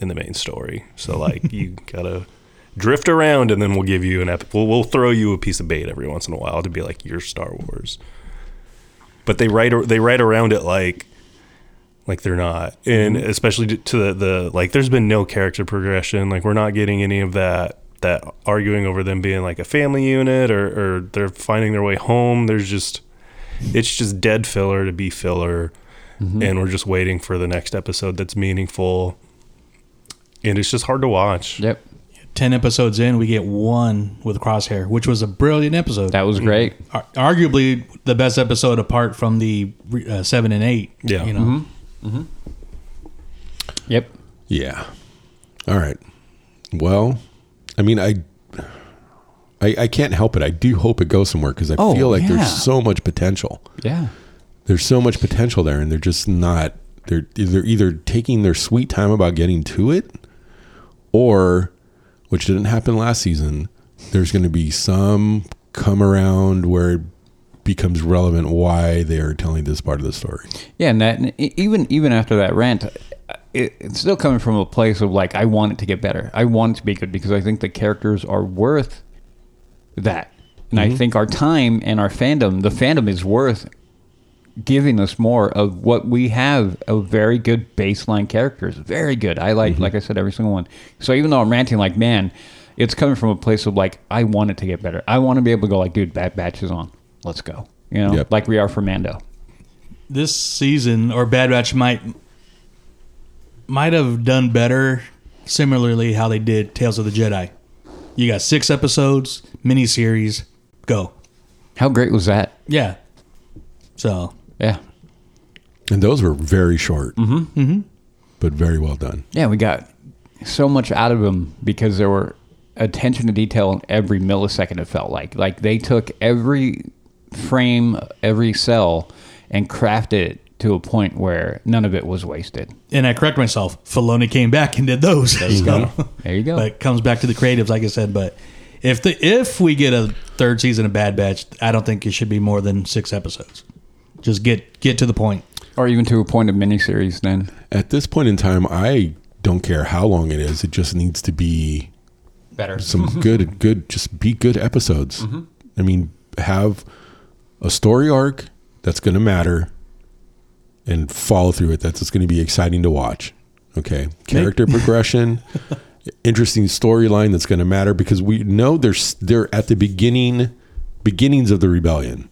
in the main story. So like you gotta drift around, and then we'll give you an epic. We'll, we'll throw you a piece of bait every once in a while to be like your Star Wars. But they write they write around it like like they're not, and mm-hmm. especially to- to the, the like. There's been no character progression. Like we're not getting any of that that arguing over them being like a family unit or, or they're finding their way home. There's just it's just dead filler to be filler, and we're just waiting for the next episode that's meaningful. And it's just hard to watch. Yep. 10 episodes in, we get one with Crosshair, which was a brilliant episode. That was great. Arguably the best episode apart from the uh, 7 and 8. Yeah. You know, mm-hmm Yep. Yeah. All right. Well, I mean, I, I, I can't help it. I do hope it goes somewhere because I Oh, feel like yeah. there's so much potential. Yeah. There's so much potential there, and they're just not. They're they're either taking their sweet time about getting to it, or, which didn't happen last season. There's going to be some come around where it becomes relevant why they are telling this part of the story. Yeah, and that and e- even even after that rant, it, it's still coming from a place of like I want it to get better. I want it to be good because I think the characters are worth that, and I mm-hmm. think our time and our fandom, the fandom is worth giving us more of what we have of very good baseline characters. Very good. I like, mm-hmm. like I said, every single one. So even though I'm ranting, like man, it's coming from a place of like I want it to get better. I want to be able to go like, dude, Bad Batch is on. Let's go. You know, Yep. like we are for Mando. this season or Bad Batch might might have done better similarly how they did Tales of the Jedi. You got 6 episodes, miniseries, go. How great was that? Yeah. So, Yeah. And those were very short, mm-hmm. but very well done. Yeah, we got so much out of them because there were attention to detail in every millisecond. It felt like like they took every frame, every cell, and crafted it to a point where none of it was wasted. and I correct myself. Filoni came back and did those. There you go. There you go. But it comes back to the creatives, like I said. But if the if we get a third season of Bad Batch, I don't think it should be more than six episodes. Just get get to the point. Or even to a point of miniseries. Then At this point in time, I don't care how long it is. It just needs to be better. some good, good, just be good episodes. Mm-hmm. I mean, have a story arc that's going to matter and follow through it. That's going to be exciting to watch. Okay. Character progression, interesting storyline that's going to matter because we know they're, they're at the beginning, beginnings of the rebellion.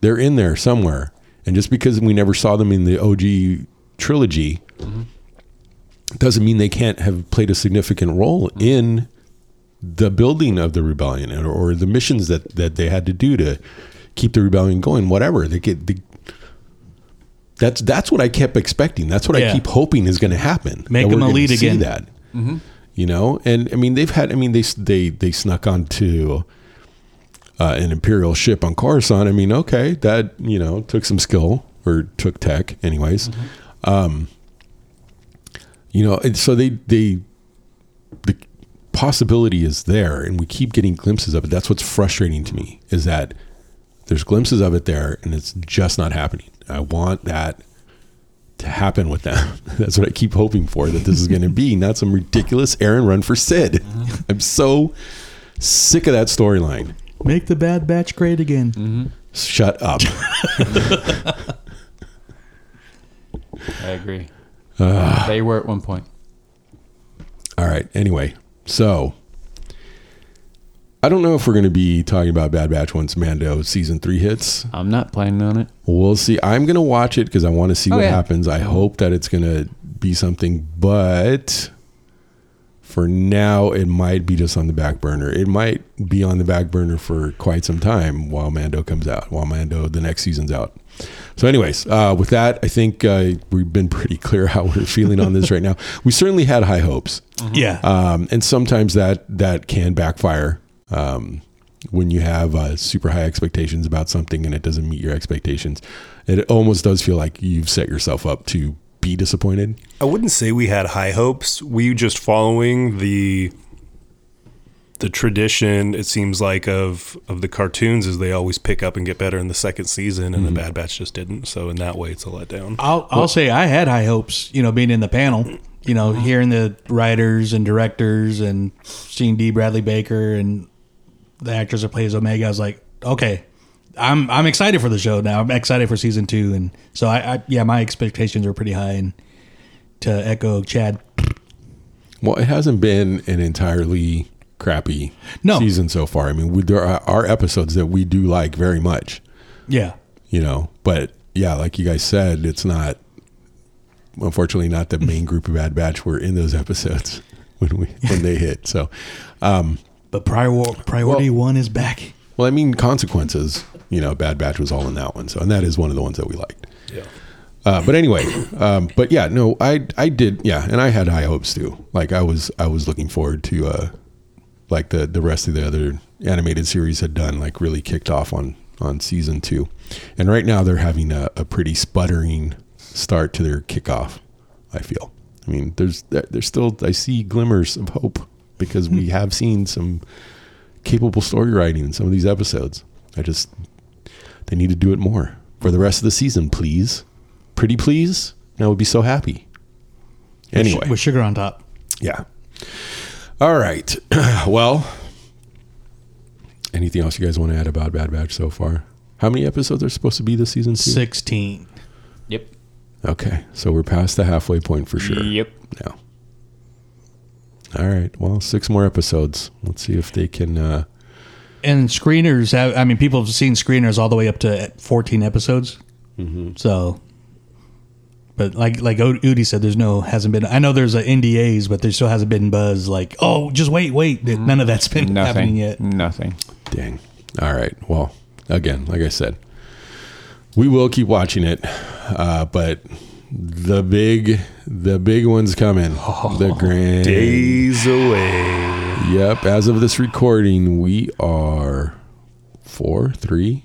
They're in there somewhere. And just because we never saw them in the OG trilogy, mm-hmm. doesn't mean they can't have played a significant role mm-hmm. in the building of the rebellion or, or the missions that, that they had to do to keep the rebellion going. Whatever they get, the, that's that's what I kept expecting. That's what Yeah. I keep hoping is going to happen. Make them we're a gonna lead see again. That you know, and I mean they've had. I mean they they they snuck onto uh, an imperial ship on Coruscant. I mean, okay, that you know took some skill or took tech, anyways. Um, you know, and so they they the possibility is there, and we keep getting glimpses of it. That's what's frustrating to me is that there's glimpses of it there, and it's just not happening. I want that to happen with them. That's what I keep hoping for. That this is going to be not some ridiculous Aaron run for Cid. I'm so sick of that storyline. Make the Bad Batch great again. Shut up. I agree. Ah. they were at one point. All right. Anyway, so I don't know if we're going to be talking about Bad Batch once Mando season three hits. I'm not planning on it. We'll see. I'm going to watch it because I want to see Oh, what yeah. happens. I hope that it's going to be something, but for now, it might be just on the back burner. It might be on the back burner for quite some time while Mando comes out, while Mando, the next season's out. So, anyways, uh, with that, I think uh, we've been pretty clear how we're feeling on this right now. We certainly had high hopes. Yeah. um, and sometimes that that can backfire um, when you have uh, super high expectations about something and it doesn't meet your expectations. It almost does feel like you've set yourself up to be disappointed. I wouldn't say we had high hopes. We just following the the tradition. It seems like of of the cartoons is they always pick up and get better in the second season, and the Bad Batch just didn't. So in that way, it's a letdown. I'll I'll say I had high hopes, you know, being in the panel, you know, hearing the writers and directors and seeing D. Bradley Baker and the actors that plays Omega. I was like, okay, I'm I'm excited for the show now. I'm excited for season two, and so I, I yeah, my expectations are pretty high. And to echo Chad, Well, it hasn't been an entirely crappy No. season so far. I mean, we, there are, are episodes that we do like very much, yeah, you know, but yeah, like you guys said, it's not. Unfortunately, not the main group of Bad Batch were in those episodes when we when they hit. So, um, but prior, priority one is back. Well, I mean, consequences. You know, Bad Batch was all in that one. So, and that is one of the ones that we liked. Yeah. Uh, but anyway, um, but yeah, no, I I did, yeah, and I had high hopes too. Like I was I was looking forward to uh, like the the rest of the other animated series had done, like really kicked off on on season two, and right now they're having a, a pretty sputtering start to their kickoff. I feel. I mean, there's there's still I see glimmers of hope because we have seen some capable story writing in some of these episodes. I just they need to do it more for the rest of the season, please. Pretty please. I would be so happy. Anyway, with sugar on top. yeah. All right. well, anything else you guys want to add about Bad Batch so far? How many episodes are supposed to be this season? Two? Sixteen. Yep. Okay, so we're past the halfway point for sure. Yep. Now. All right. Well, six more episodes. Let's see if they can. Uh, and screeners have i mean people have seen screeners all the way up to 14 episodes so but like like O- Udi said there's no hasn't been i know there's a ndas but there still hasn't been buzz like oh just wait wait none of that's been happening Nothing yet Nothing. Dang. All right. Well, again, like I said, we will keep watching it, uh, but the big, the big one's coming. Oh, the grand. Days away. Yep. As of this recording, we are four, three.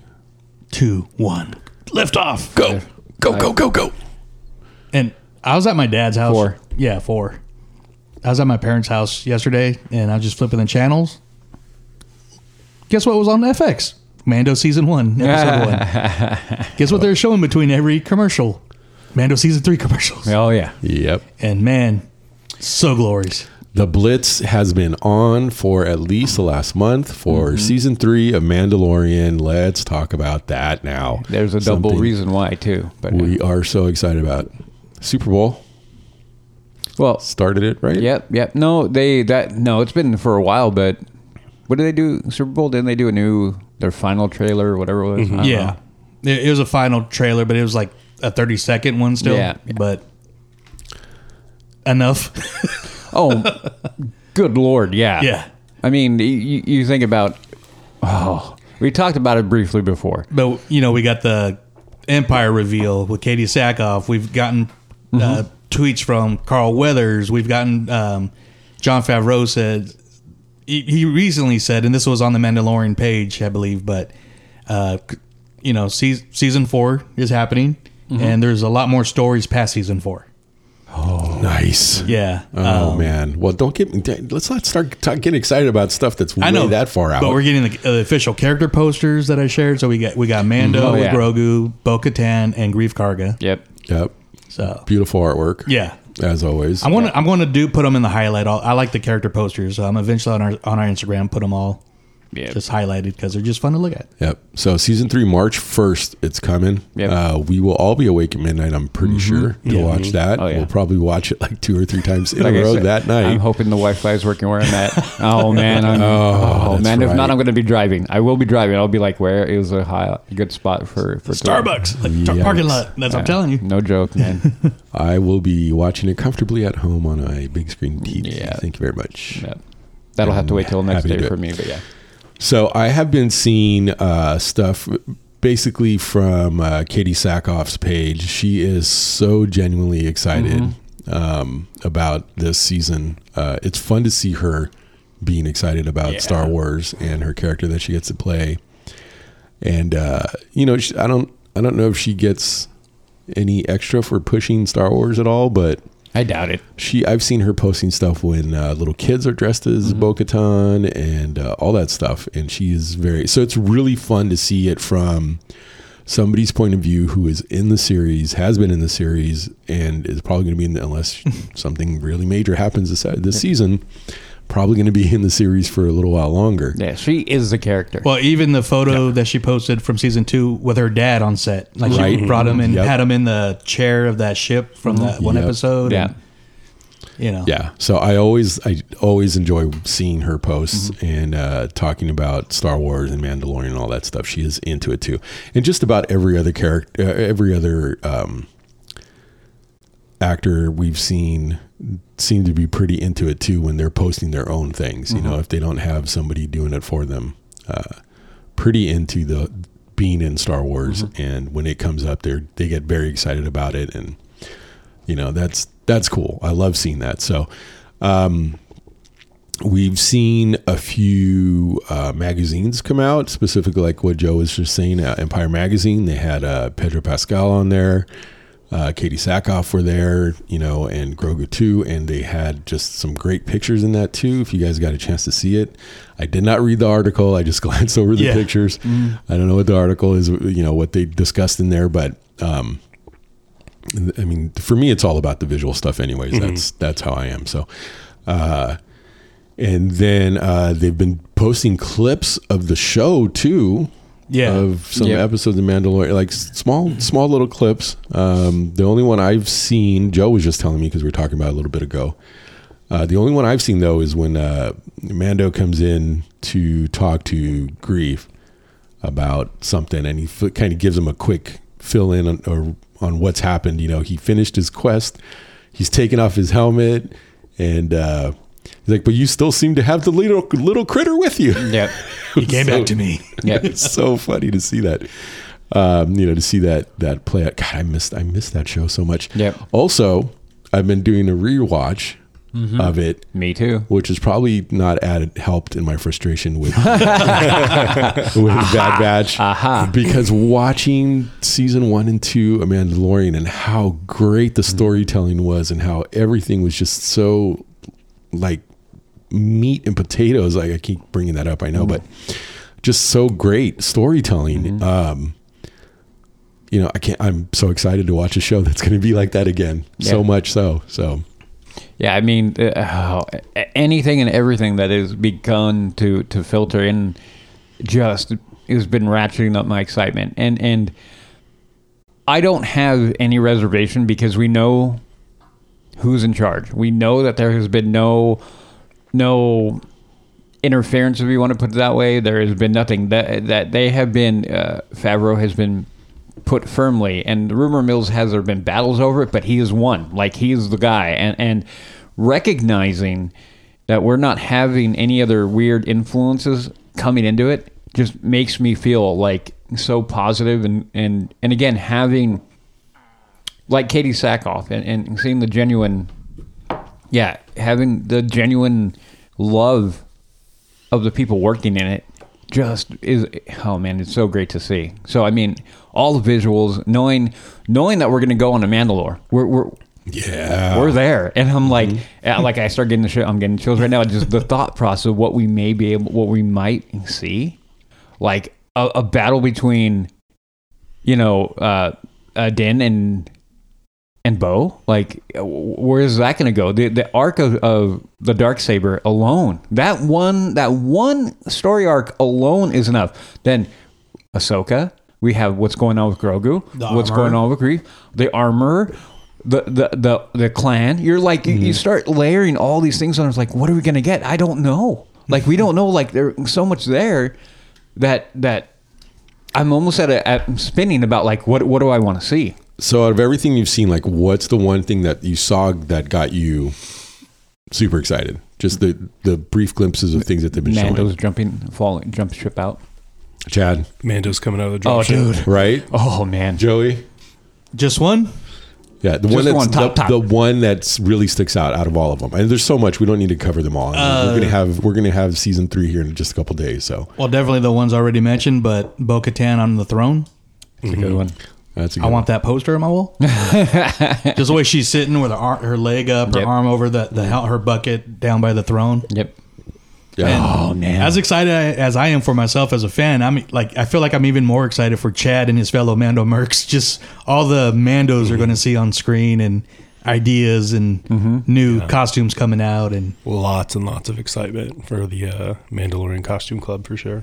two one lift off Go, go, go, go, go. and i was at my dad's house Four. yeah four i was at my parents house yesterday and i was just flipping the channels guess what was on fx mando season one episode one guess what they're showing between every commercial mando season three commercials Oh yeah. Yep. And man, so glorious. The Blitz has been on for at least the last month for season three of Mandalorian. Let's talk about that now. There's a double Something reason why too. But uh, we are so excited about. Super Bowl well, started it, right? Yep, yep. No, they that no, it's been for a while, but what did they do? Super Bowl? Didn't they do a new their final trailer or whatever it was? I don't Yeah. It, it was a final trailer, but it was like a 30 second one still. Yeah. But enough. Oh, good lord, yeah. Yeah. I mean, you, you think about oh, we talked about it briefly before. but, you know, we got the Empire reveal with Katee Sackhoff. We've gotten uh, tweets from Carl Weathers. We've gotten um, Jon Favreau said, he, he recently said, and this was on the Mandalorian page, I believe, but, uh, you know, season, season four is happening. And there's a lot more stories past season four. Oh, Nice. Yeah. Oh Um, man. Well, don't get me. Let's not start talk, getting excited about stuff that's way I know that far out. but we're getting the, uh, official character posters that I shared. So we got we got Mando Oh, with yeah. Grogu, Bo Katan, and Greef Karga. Yep. yep. So Beautiful artwork. yeah, As always. I'm gonna I'm gonna do put them in the highlight. I'll, I like the character posters, so I'm eventually on our on our Instagram put them all Yeah. just highlighted because they're just fun to look at. Yep. So season three, March first, it's coming. Yep. Uh, we will all be awake at midnight. I'm pretty sure to Yeah. watch that. Oh, yeah. We'll probably watch it like two or three times in Like a I row said, that night. I'm hoping the Wi-Fi is working where I'm at. Oh man, I'm, Oh, oh, that's man. If not, I'm going to be driving. I will be driving. I'll be like, where is a high, good spot for for Starbucks, like tar- Yikes. parking lot. That's what I'm telling you. No joke, man. I will be watching it comfortably at home on a big screen TV. Yeah. Thank you very much. Yeah. That'll have to wait till next day for me, but yeah. So I have been seeing uh, stuff basically from uh, Katee Sackhoff's page. She is so genuinely excited Mm-hmm. um, about this season. Uh, it's fun to see her being excited about Yeah. Star Wars and her character that she gets to play. And uh, you know, she, I don't, I don't know if she gets any extra for pushing Star Wars at all, but I doubt it. she I've seen her posting stuff when uh, little kids are dressed as Mm-hmm. Bo-Katan and uh, all that stuff, and she is very so it's really fun to see it from somebody's point of view who is in the series, has been in the series, and is probably going to be in the, unless something really major happens this this season, probably going to be in the series for a little while longer. Yeah, she is the character. Well, even the photo that she posted from season two with her dad on set, like she brought him and Yep. had him in the chair of that ship from that one Yep. episode. yeah. and, you know, Yeah. So I always I always enjoy seeing her posts Mm-hmm. and uh, talking about Star Wars and Mandalorian and all that stuff. She is into it too, and just about every other character, uh, every other um, actor we've seen seem to be pretty into it too when they're posting their own things. You Mm-hmm. know, if they don't have somebody doing it for them, uh, pretty into the being in Star Wars, Mm-hmm. and when it comes up, they they get very excited about it and you know that's that's cool i love seeing that so um we've seen a few uh, magazines come out specifically like what joe was just saying uh, empire magazine they had uh, pedro pascal on there uh, katee sackhoff were there you know and grogu too and they had just some great pictures in that too if you guys got a chance to see it i did not read the article i just glanced over the Yeah. pictures i don't know what the article is you know what they discussed in there but um I mean, for me, it's all about the visual stuff, anyways. That's that's how I am. So, uh, and then uh, they've been posting clips of the show too, Yeah. of some Yep. episodes of Mandalorian, like small small little clips. Um, the only one I've seen, Joe was just telling me because we were talking about it a little bit ago. Uh, the only one I've seen though is when uh, Mando comes in to talk to Greef about something, and he f- kind of gives him a quick fill in on, or, on what's happened. You know, he finished his quest, he's taken off his helmet, and uh, he's like, "But you still seem to have the little little critter with you." Yep. he came So- back to me. Yep. it's so funny to see that. Um, you know, to see that that play out. God, I missed I missed that show so much. Yep. Also, I've been doing a rewatch mm-hmm. of it, Me too. which has probably not added helped in my frustration with with Bad Batch. Aha. Because watching season one and two of Mandalorian and how great the mm-hmm. storytelling was and how everything was just so like meat and potatoes. Like I keep bringing that up, I know, but just so great storytelling. Um, you know, I can't. I'm so excited to watch a show that's going to be like that again. So much so. So Yeah, I mean, uh, anything and everything that has begun to to filter in just has been ratcheting up my excitement, and and I don't have any reservation because we know who's in charge. We know that there has been no no interference, if you want to put it that way. There has been nothing that that they have been. Uh, Favreau has been put firmly, and the rumor mills has there been battles over it, but he has won. Like he is the guy, and and recognizing that we're not having any other weird influences coming into it just makes me feel like so positive and and and again having like Katee Sackhoff and, and seeing the genuine yeah having the genuine love of the people working in it just is oh man it's so great to see. So i mean all the visuals knowing knowing that we're going to go on a mandalore we're, we're yeah, we're there. And i'm like Mm-hmm. like i start getting the shit i'm getting chills right now. Just the thought process of what we may be able what we might see like a, a battle between you know uh, uh din and and Bo. Like, uh, where is that going to go? The the arc of, of the dark saber alone, that one that one story arc alone is enough. Then Ahsoka, we have what's going on with Grogu, The what's armor. going on with Greef, the armor. The, the the the clan you're like you, you start layering all these things on it's like what are we gonna get i don't know like we don't know like there's so much there that that i'm almost at a at spinning about like what what do i want to see So out of everything you've seen, like what's the one thing that you saw that got you super excited? Just the the brief glimpses of things that they've been showing. Mando's jumping, falling, jump strip out. Chad, Mando's coming out of the Oh, ship. dude. right? Oh man. Joey, Just one? yeah, the Just one that's one, top, the, top. the one that's really sticks out out of all of them. And there's so much we don't need to cover them all. I mean, Uh, we're gonna have we're gonna have season three here in just a couple days. So Well, definitely the ones already mentioned, but Bo Katan on the throne. That's a good one. That's a good I want that poster on my wall. Just the way she's sitting with her, ar- her leg up, her Yep. arm over the, the hel- her bucket down by the throne. Yep. Yeah. Oh man. As excited as I am for myself as a fan, I'm like I feel like I'm even more excited for Chad and his fellow Mando mercs. Just all the Mandos are going to see on screen and ideas and new costumes coming out and Lots and lots of excitement for the uh, Mandalorian Costume Club for sure.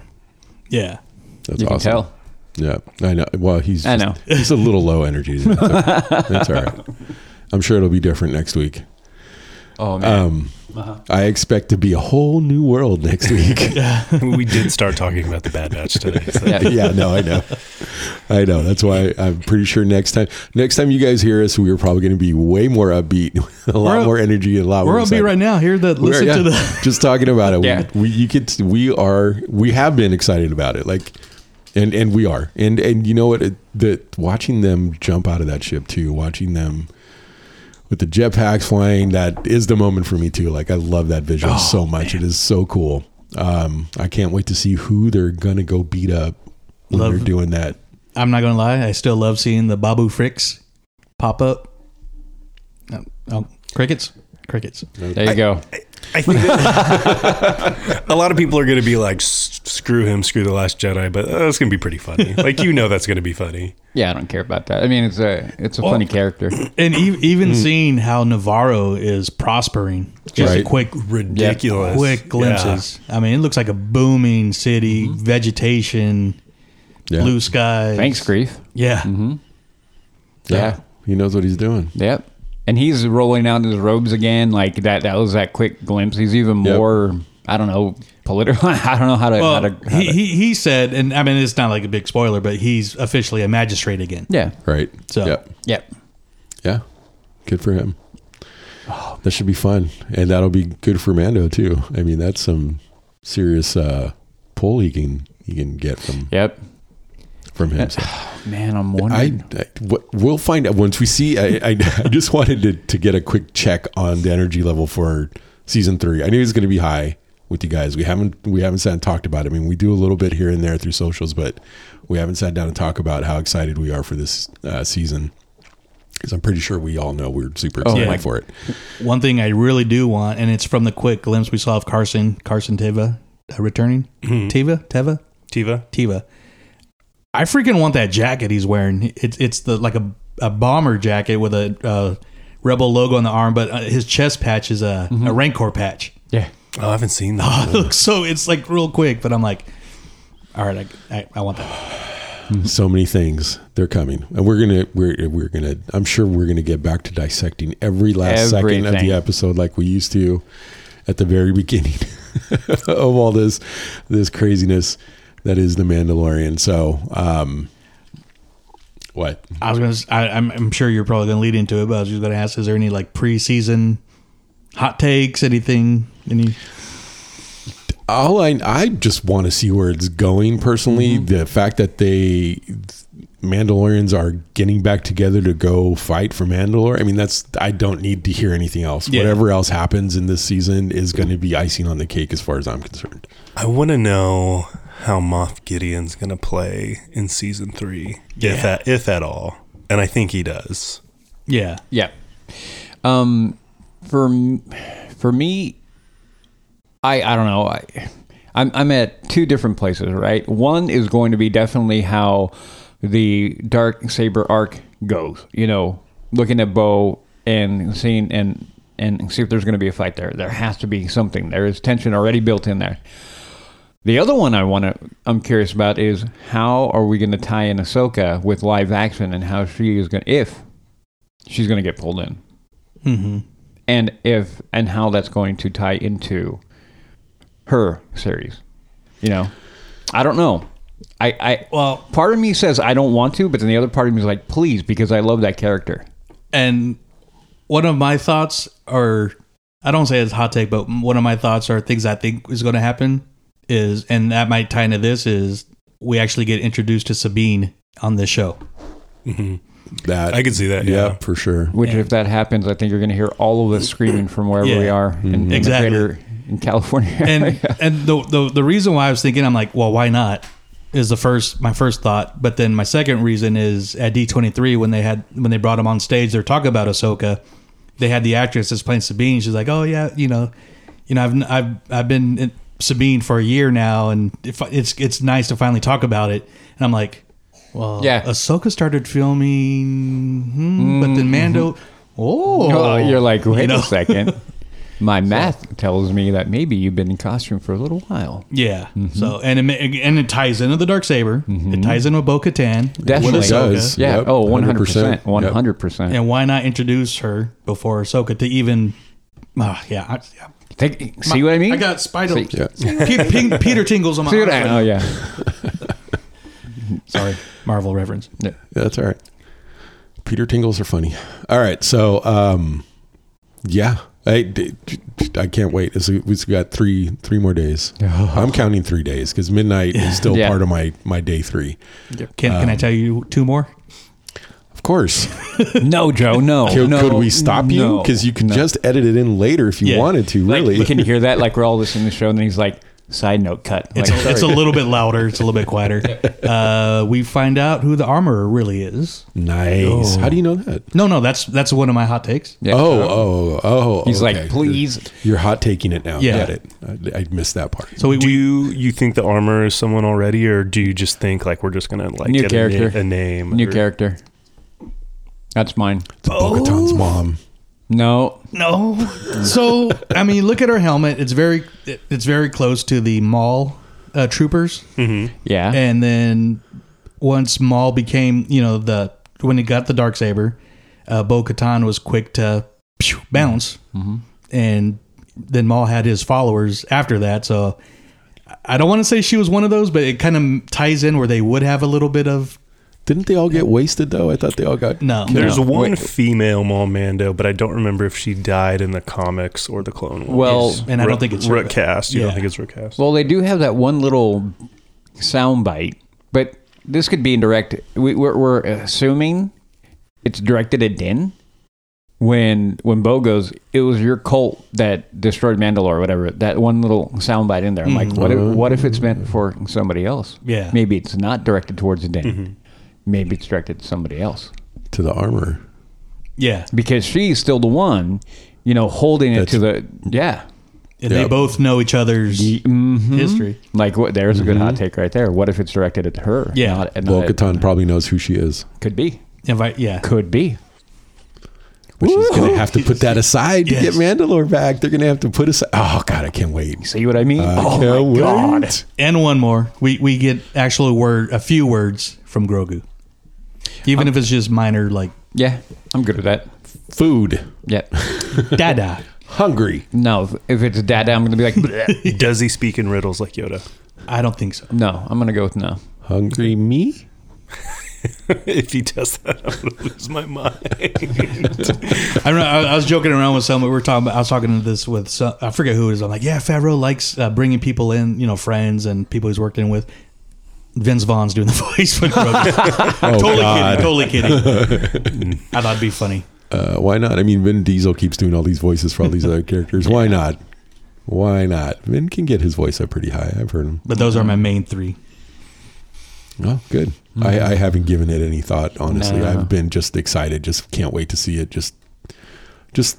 yeah. That's you can awesome. tell. Yeah, I know. Well, he's I just- know. he's a little low energy. That's, okay. All right. I'm sure it'll be different next week. Oh man. Um, I expect to be a whole new world next week. we did start talking about the Bad Batch today. So. yeah. yeah, no, I know. I know. That's why I'm pretty sure next time, next time you guys hear us, we are probably going to be way more upbeat, a lot We're- more energy, and a lot more. We're more. upbeat excited. right now. Here that We are, listen yeah. to the just talking about it. Yeah. We, we you could we are we have been excited about it, like, and and we are, and and you know what? It, the watching them jump out of that ship too, watching them with the jetpacks flying, that is the moment for me too. Like I love that visual Oh, so much. It is so cool. Um, I can't wait to see who they're gonna go beat up when Love- they're doing that. I'm not gonna lie, I still love seeing the Babu Friks pop up. Oh, oh, crickets, crickets. There you go. I think that a lot of people are going to be like, screw him, screw the Last Jedi, but uh, that's going to be pretty funny. Like you know, that's going to be funny. Yeah, I don't care about that. I mean, it's a it's a funny character. And e- even mm. seeing how Navarro is prospering, just Right. a quick, Ridiculous. quick glimpses. I mean, it looks like a booming city, mm-hmm. vegetation, Yeah, blue skies. Thanks, Greef. Mm-hmm. Yeah, Yeah. he knows what he's doing. Yep. And he's rolling out his robes again. Like that. That was that quick glimpse. He's even Yep. more. I don't know. Political. I don't know how to. how to, how he, to- he he said, and I mean, it's not like a big spoiler, but he's officially a magistrate again. yeah. Right. So- Yep. Yep. Yeah, good for him. That should be fun, and that'll be good for Mando too. I mean, that's some serious uh, pull he can he can get from Yep. From him. So Man, I'm wondering. I what, we'll find out once we see. I, I, I just wanted to to get a quick check on the energy level for season three. I knew it was going to be high with you guys. We haven't we haven't sat and talked about it. I mean, we do a little bit here and there through socials, but we haven't sat down and talk about how excited we are for this uh, season. Because I'm pretty sure we all know we're super Oh, excited for it. One thing I really do want, and it's from the quick glimpse we saw of Carson Carson Teva uh, returning. Teva Teva Tiva. Teva. I freaking want that jacket he's wearing. It's it's the like a, a bomber jacket with a uh, rebel logo on the arm, but uh, his chest patch is a, a Rancor patch. yeah. Oh, I haven't seen that. it looks so it's like real quick, but I'm like, all right, I, I, I want that. so many things they're coming and we're gonna we're, we're gonna i'm sure we're gonna get back to dissecting every last second of the episode like we used to at the very beginning of all this this craziness that is the mandalorian so um what I was gonna. s- I, am I'm sure you're probably gonna lead into it, but I was just gonna ask: Is there any like preseason hot takes? Anything? Any? all i i just want to see where it's going personally Mm-hmm. the fact that they mandalorians are getting back together to go fight for mandalore i mean that's i don't need to hear anything else Yeah. whatever else happens in this season is going to be icing on the cake as far as i'm concerned I want to know how Moff Gideon's going to play in season three, if at, if at all. And I think he does. Yeah. Yeah. Um, for for me, I I don't know. I I'm I'm at two different places, right? One is going to be definitely how the dark saber arc goes. You know, looking at Bo and seeing and and see if there's going to be a fight there. There has to be something. There is tension already built in there. The other one I want to I'm curious about is how are we going to tie in Ahsoka with live action and how she is going to if she's going to get pulled in Mm-hmm. and if and how that's going to tie into her series. You know, I don't know. I, I Well, part of me says I don't want to, but then the other part of me is like, please, because I love that character. and one of my thoughts are I don't say it's hot take, but one of my thoughts are things I think is going to happen is, and that might tie into this is we actually get introduced to Sabine on this show. Mm-hmm. That I can see that, Yeah, yeah. for sure. Which, if that happens, I think you're going to hear all of us screaming from wherever Yeah. we are in, in Exactly. the greater in California. and and the, the the reason why I was thinking I'm like, well, why not? Is the first my first thought, but then my second reason is at D23 when they had when they brought him on stage, they're talking about Ahsoka. They had the actress that's playing Sabine. She's like, oh yeah, you know, you know, I've I've I've been in Sabine for a year now, and it's it's nice to finally talk about it. And I'm like, well, Yeah. Ahsoka started filming, hmm, but then Mando. Oh, Oh, you're like, wait You know? a second. My math tells me that maybe you've been in costume for a little while. Yeah. Mm-hmm. So and it and it ties into the dark saber. It ties into with Bo Katan. Definitely. does. Yeah. Yep, oh, 100%. 100%. 100%. And why not introduce her before Ahsoka to even? Ah, yeah, I, yeah. Think, see what I mean? I got Spider. See- Yeah. Pe- Ping- Peter tingles on my. See what arm. I, oh, yeah. Sorry, Marvel reference. Yeah, that's all right. Peter Tingles are funny. All right, so um, yeah, I, I can't wait. It's, we've got three three more days. I'm counting three days because midnight is still Yeah. part of my my day three. Can Can I tell you two more? Of course, No, Joe, no. could, no, could we stop you? no, Because you can no. just edit it in later if you Yeah. wanted to. Like, Really, can you hear that? Like we're all listening to the show, and then he's like, "Side note, cut." It's, a, it's a little bit louder. It's a little bit quieter. Uh, we find out who the armorer really is. nice. How do you know that? No, no, that's that's one of my hot takes. Yeah. Oh, oh, oh. He's okay. like, "Please." You're, you're hot taking it now. Yeah. Got it. I, I missed that part. So we, do we you you think the armor is someone already, or do you just think like we're just gonna like New get character. a, na- a name? New or- character. That's mine. It's Bo-Katan's mom. No, No. So I mean, look at her helmet. It's very it- it's very close to the Maul uh, troopers. yeah, And then once Maul became, you know, the when he got the dark saber, uh, Bo Katan was quick to phew, bounce, and then Maul had his followers after that. So I don't want to say she was one of those, but it kind of ties in where they would have a little bit of Didn't they all get wasted though? I thought they all got. no. There's No, one wait. female Maul Mando, but I don't remember if she died in the comics or the Clone Wars. Well, and I don't think it's recast. You Yeah. don't think it's recast? Well, they do have that one little sound bite, but this could be indirect. We, we're, we're assuming it's directed at Din. When when Bo goes, it was your cult that destroyed Mandalore or whatever. That one little sound bite in there. I'm like, mm-hmm. what if, what if it's meant for somebody else? Yeah. Maybe it's not directed towards Din. Mm-hmm. Maybe it's directed to somebody else to the armor. Yeah, because she's still the one, you know, holding it to the yeah. and they Yeah. both know each other's Mhm. history. Like what? There's a good hot take right there. What if it's directed at her? Yeah. not, not Bo Katan probably knows who she is, could be, Invite, yeah. could be. but she's gonna have to put that aside to get Mandalore back. They're gonna have to put aside. Oh God, I can't wait. See what I mean? I oh can't my god! And one more. We we get actual word a few words from Grogu. Even if it's just minor like Yeah, I'm good with that. Food, Yeah. dada. hungry. No, if it's Dada, I'm gonna be like, "Bleh." Does he speak in riddles like Yoda? I don't think so. no. I'm gonna go with no. Hungry me? if he does that, I'm gonna lose my mind. I remember I, I was joking around with someone. We were talking. About, I was talking to this with some, I forget who it is. I'm like, yeah, Favreau likes uh, bringing people in, you know, friends and people he's worked in with. Vince Vaughn's doing the voice for Grogu. Oh totally God. kidding. Totally kidding. I thought it'd be funny. Uh, why not? I mean, Vin Diesel keeps doing all these voices for all these other characters. Why not? Why not? Vin can get his voice up pretty high. I've heard him. But those are my main three. Oh, good. I, I haven't given it any thought. Honestly, No. I've been just excited. Just can't wait to see it. Just, just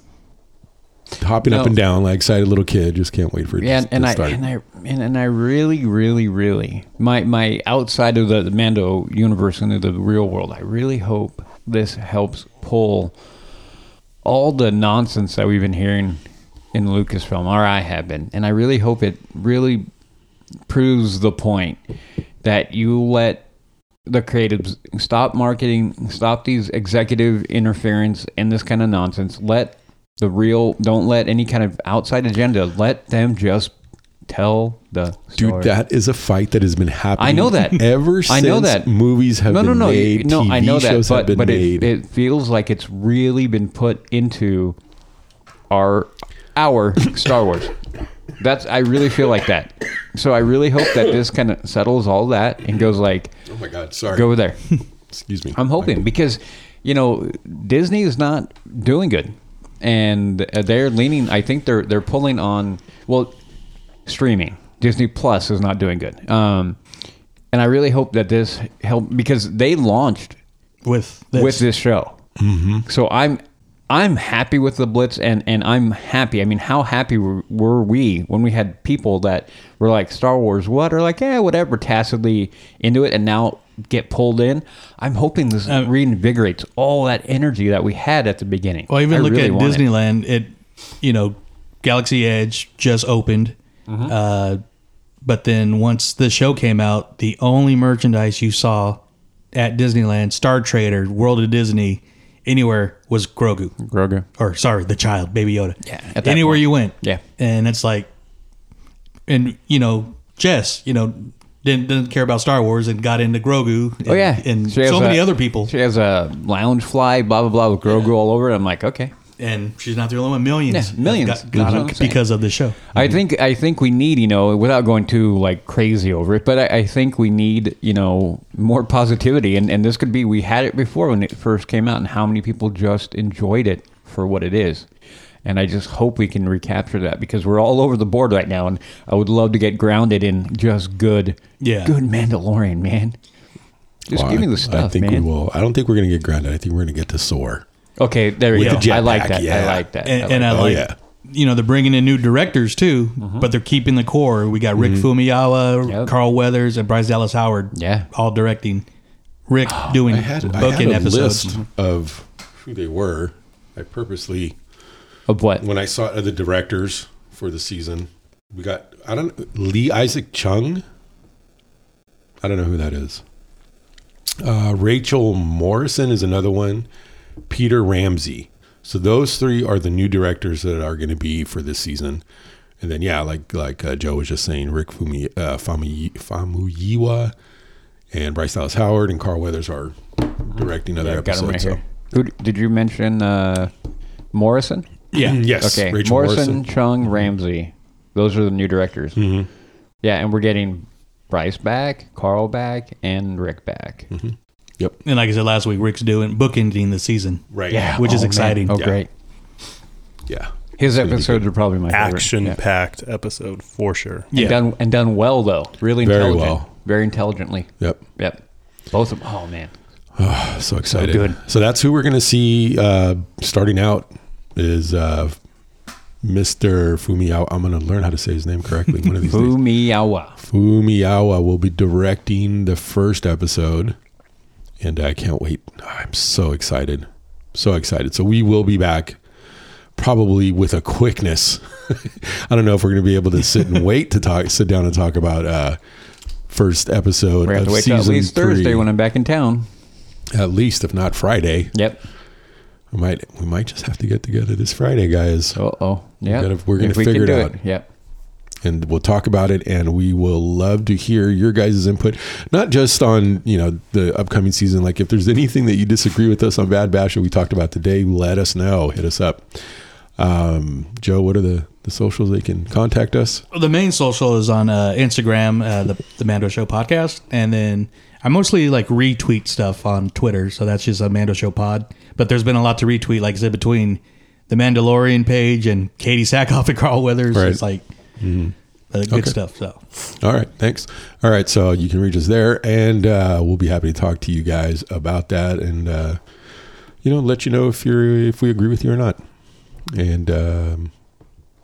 hopping up and down like excited little kid. Just can't wait for it. Yeah, to, and to I start. and I and, and I really, really, really my my outside of the, the Mando universe into the real world, I really hope this helps pull all the nonsense that we've been hearing in Lucasfilm, or I have been, and I really hope it really proves the point that you let the creatives stop marketing, stop these executive interference and this kind of nonsense. Let the real, don't let any kind of outside agenda. Let them just tell the Dude, that is a fight that has been happening. I know that. ever since I know that. movies have no, no, been no, made, no. TV I know that, but have been but made. it, it feels like it's really been put into our our Star Wars. That's I really feel like that. So I really hope that this kind of settles all that and goes like oh my god, sorry. go over there. Excuse me. I'm hoping because you know Disney is not doing good, and they're leaning. I think they're they're pulling on well, streaming. Disney Plus is not doing good, um, and I really hope that this help because they launched with this. with this show. Mm-hmm. So I'm I'm happy with the Blitz, and and I'm happy. I mean, how happy were, were we when we had people that were like Star Wars, what, or like yeah, whatever, tacitly into it, and now get pulled in. I'm hoping this Um, reinvigorates all that energy that we had at the beginning. Well, even I look really at want it. Disneyland. It, you know, Galaxy Edge just opened, Mm-hmm. uh, but then once the show came out, the only merchandise you saw at Disneyland, Star Trader, World of Disney, anywhere was Grogu. Grogu. Or sorry, the child, Baby Yoda. Yeah, anywhere point. you went. Yeah. and it's like, and you know, Jess, you know. Didn't, didn't care about Star Wars and got into Grogu. And, Oh yeah, and She so many a- other people. She has a Loungefly, blah blah blah, with Grogu all over it. I'm like, okay. and she's not the only one. Millions, Yeah, millions. got, got what on I'm saying. because of the show. I think I think we need you know without going too like crazy over it, but I, I think we need you know more positivity, and and this could be we had it before when it first came out, and how many people just enjoyed it for what it is, and I just hope we can recapture that because we're all over the board right now, and I would love to get grounded in just good, Yeah. good Mandalorian man. Just Well, give me the stuff, I think man. we will. I don't think we're going to get grounded. I think we're going to get to soar. Okay, there we With go. the I like jetpack, that. I like that. and, I and I like Oh, yeah. you know, they're bringing in new directors too, mm-hmm. but they're keeping the core. We got Rick mm-hmm. Fumiyawa, Yep. Carl Weathers, and Bryce Dallas Howard. Yeah. all directing. Rick doing I had, I booking had a episodes. list of who they were. I purposely, of what? when I saw the directors for the season, we got, I don't Lee Isaac Chung. I don't know who that is. Uh, Rachel Morrison is another one. Peter Ramsey. So those three are the new directors that are going to be for this season. And then yeah, like like uh, Joe was just saying, Rick Fumi, uh, Famu, Famuyiwa and Bryce Dallas Howard and Carl Weathers are directing other him episodes. right here. Who did you mention? Uh, Morrison. Yeah, Yes, Okay, Rachel Morrison, Morrison. Chung, Ramsey. Those are the new directors. Mm-hmm. Yeah, and we're getting Bryce back, Carl back, and Rick back. Mm-hmm. Yep. and like I said last week, Rick's doing bookending the season. Right. Yeah, Which is oh, man. exciting. Oh, Yeah. great. Yeah. His gonna episodes are probably my favorite. Action Yeah. packed episode for sure. And Yeah. done and done well though. Really Very intelligent. well. Very intelligently. Yep. Yep. Both of them. Oh man. Oh, So excited. good. So that's who we're going to see uh, starting out is uh, Mr. Fumiyawa. I'm going to learn how to say his name correctly one of these days. Fumiyawa. Fumiyawa will be directing the first episode, and I can't wait. I'm so excited, so excited. So we will be back, probably with a quickness. I don't know if we're going to be able to sit and wait to talk, sit down and talk about uh, first episode We have of to wait till season at least three. Thursday when I'm back in town. at least, if not Friday. Yep. We might we might just have to get together this Friday, guys, Uh oh. Yeah. we're gonna If figure it out. Yep. and we'll talk about it. And we will love to hear your guys' input, not just on you know the upcoming season. Like if there's anything that you disagree with us on Bad Batch that we talked about today, let us know. Hit us up. Um, Joe, what are the the socials they can contact us? The main social is on uh, Instagram, uh, the the Mando Show podcast, and then I mostly like retweet stuff on Twitter, so that's just a Mando Show pod. But there's been a lot to retweet, like I said, between the Mandalorian page and Katee Sackhoff and Carl Weathers. Right. It's like uh, good Okay. stuff. So All right, thanks. All right, so you can reach us there, and uh, we'll be happy to talk to you guys about that, and uh, you know, let you know if you're if we agree with you or not. And um,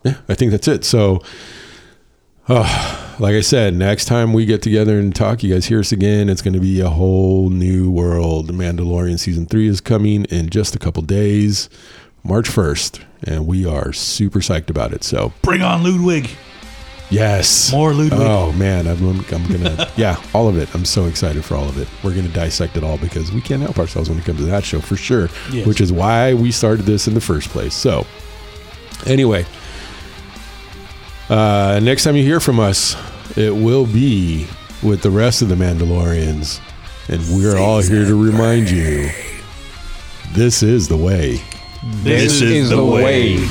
yeah, I think that's it. So, uh, like I said, next time we get together and talk, you guys hear us again. It's going to be a whole new world. The Mandalorian season three is coming in just a couple days, March 1st. And we are super psyched about it. So, Bring on Ludwig. Yes. More Ludwig. Oh, man. I'm, I'm going to, yeah, all of it. I'm so excited for all of it. We're going to dissect it all because we can't help ourselves when it comes to that show for sure, Yes. which is why we started this in the first place. So, anyway, uh, next time you hear from us, it will be with the rest of the Mandalorians. And we're all here to remind you this is the way. This is the way. way.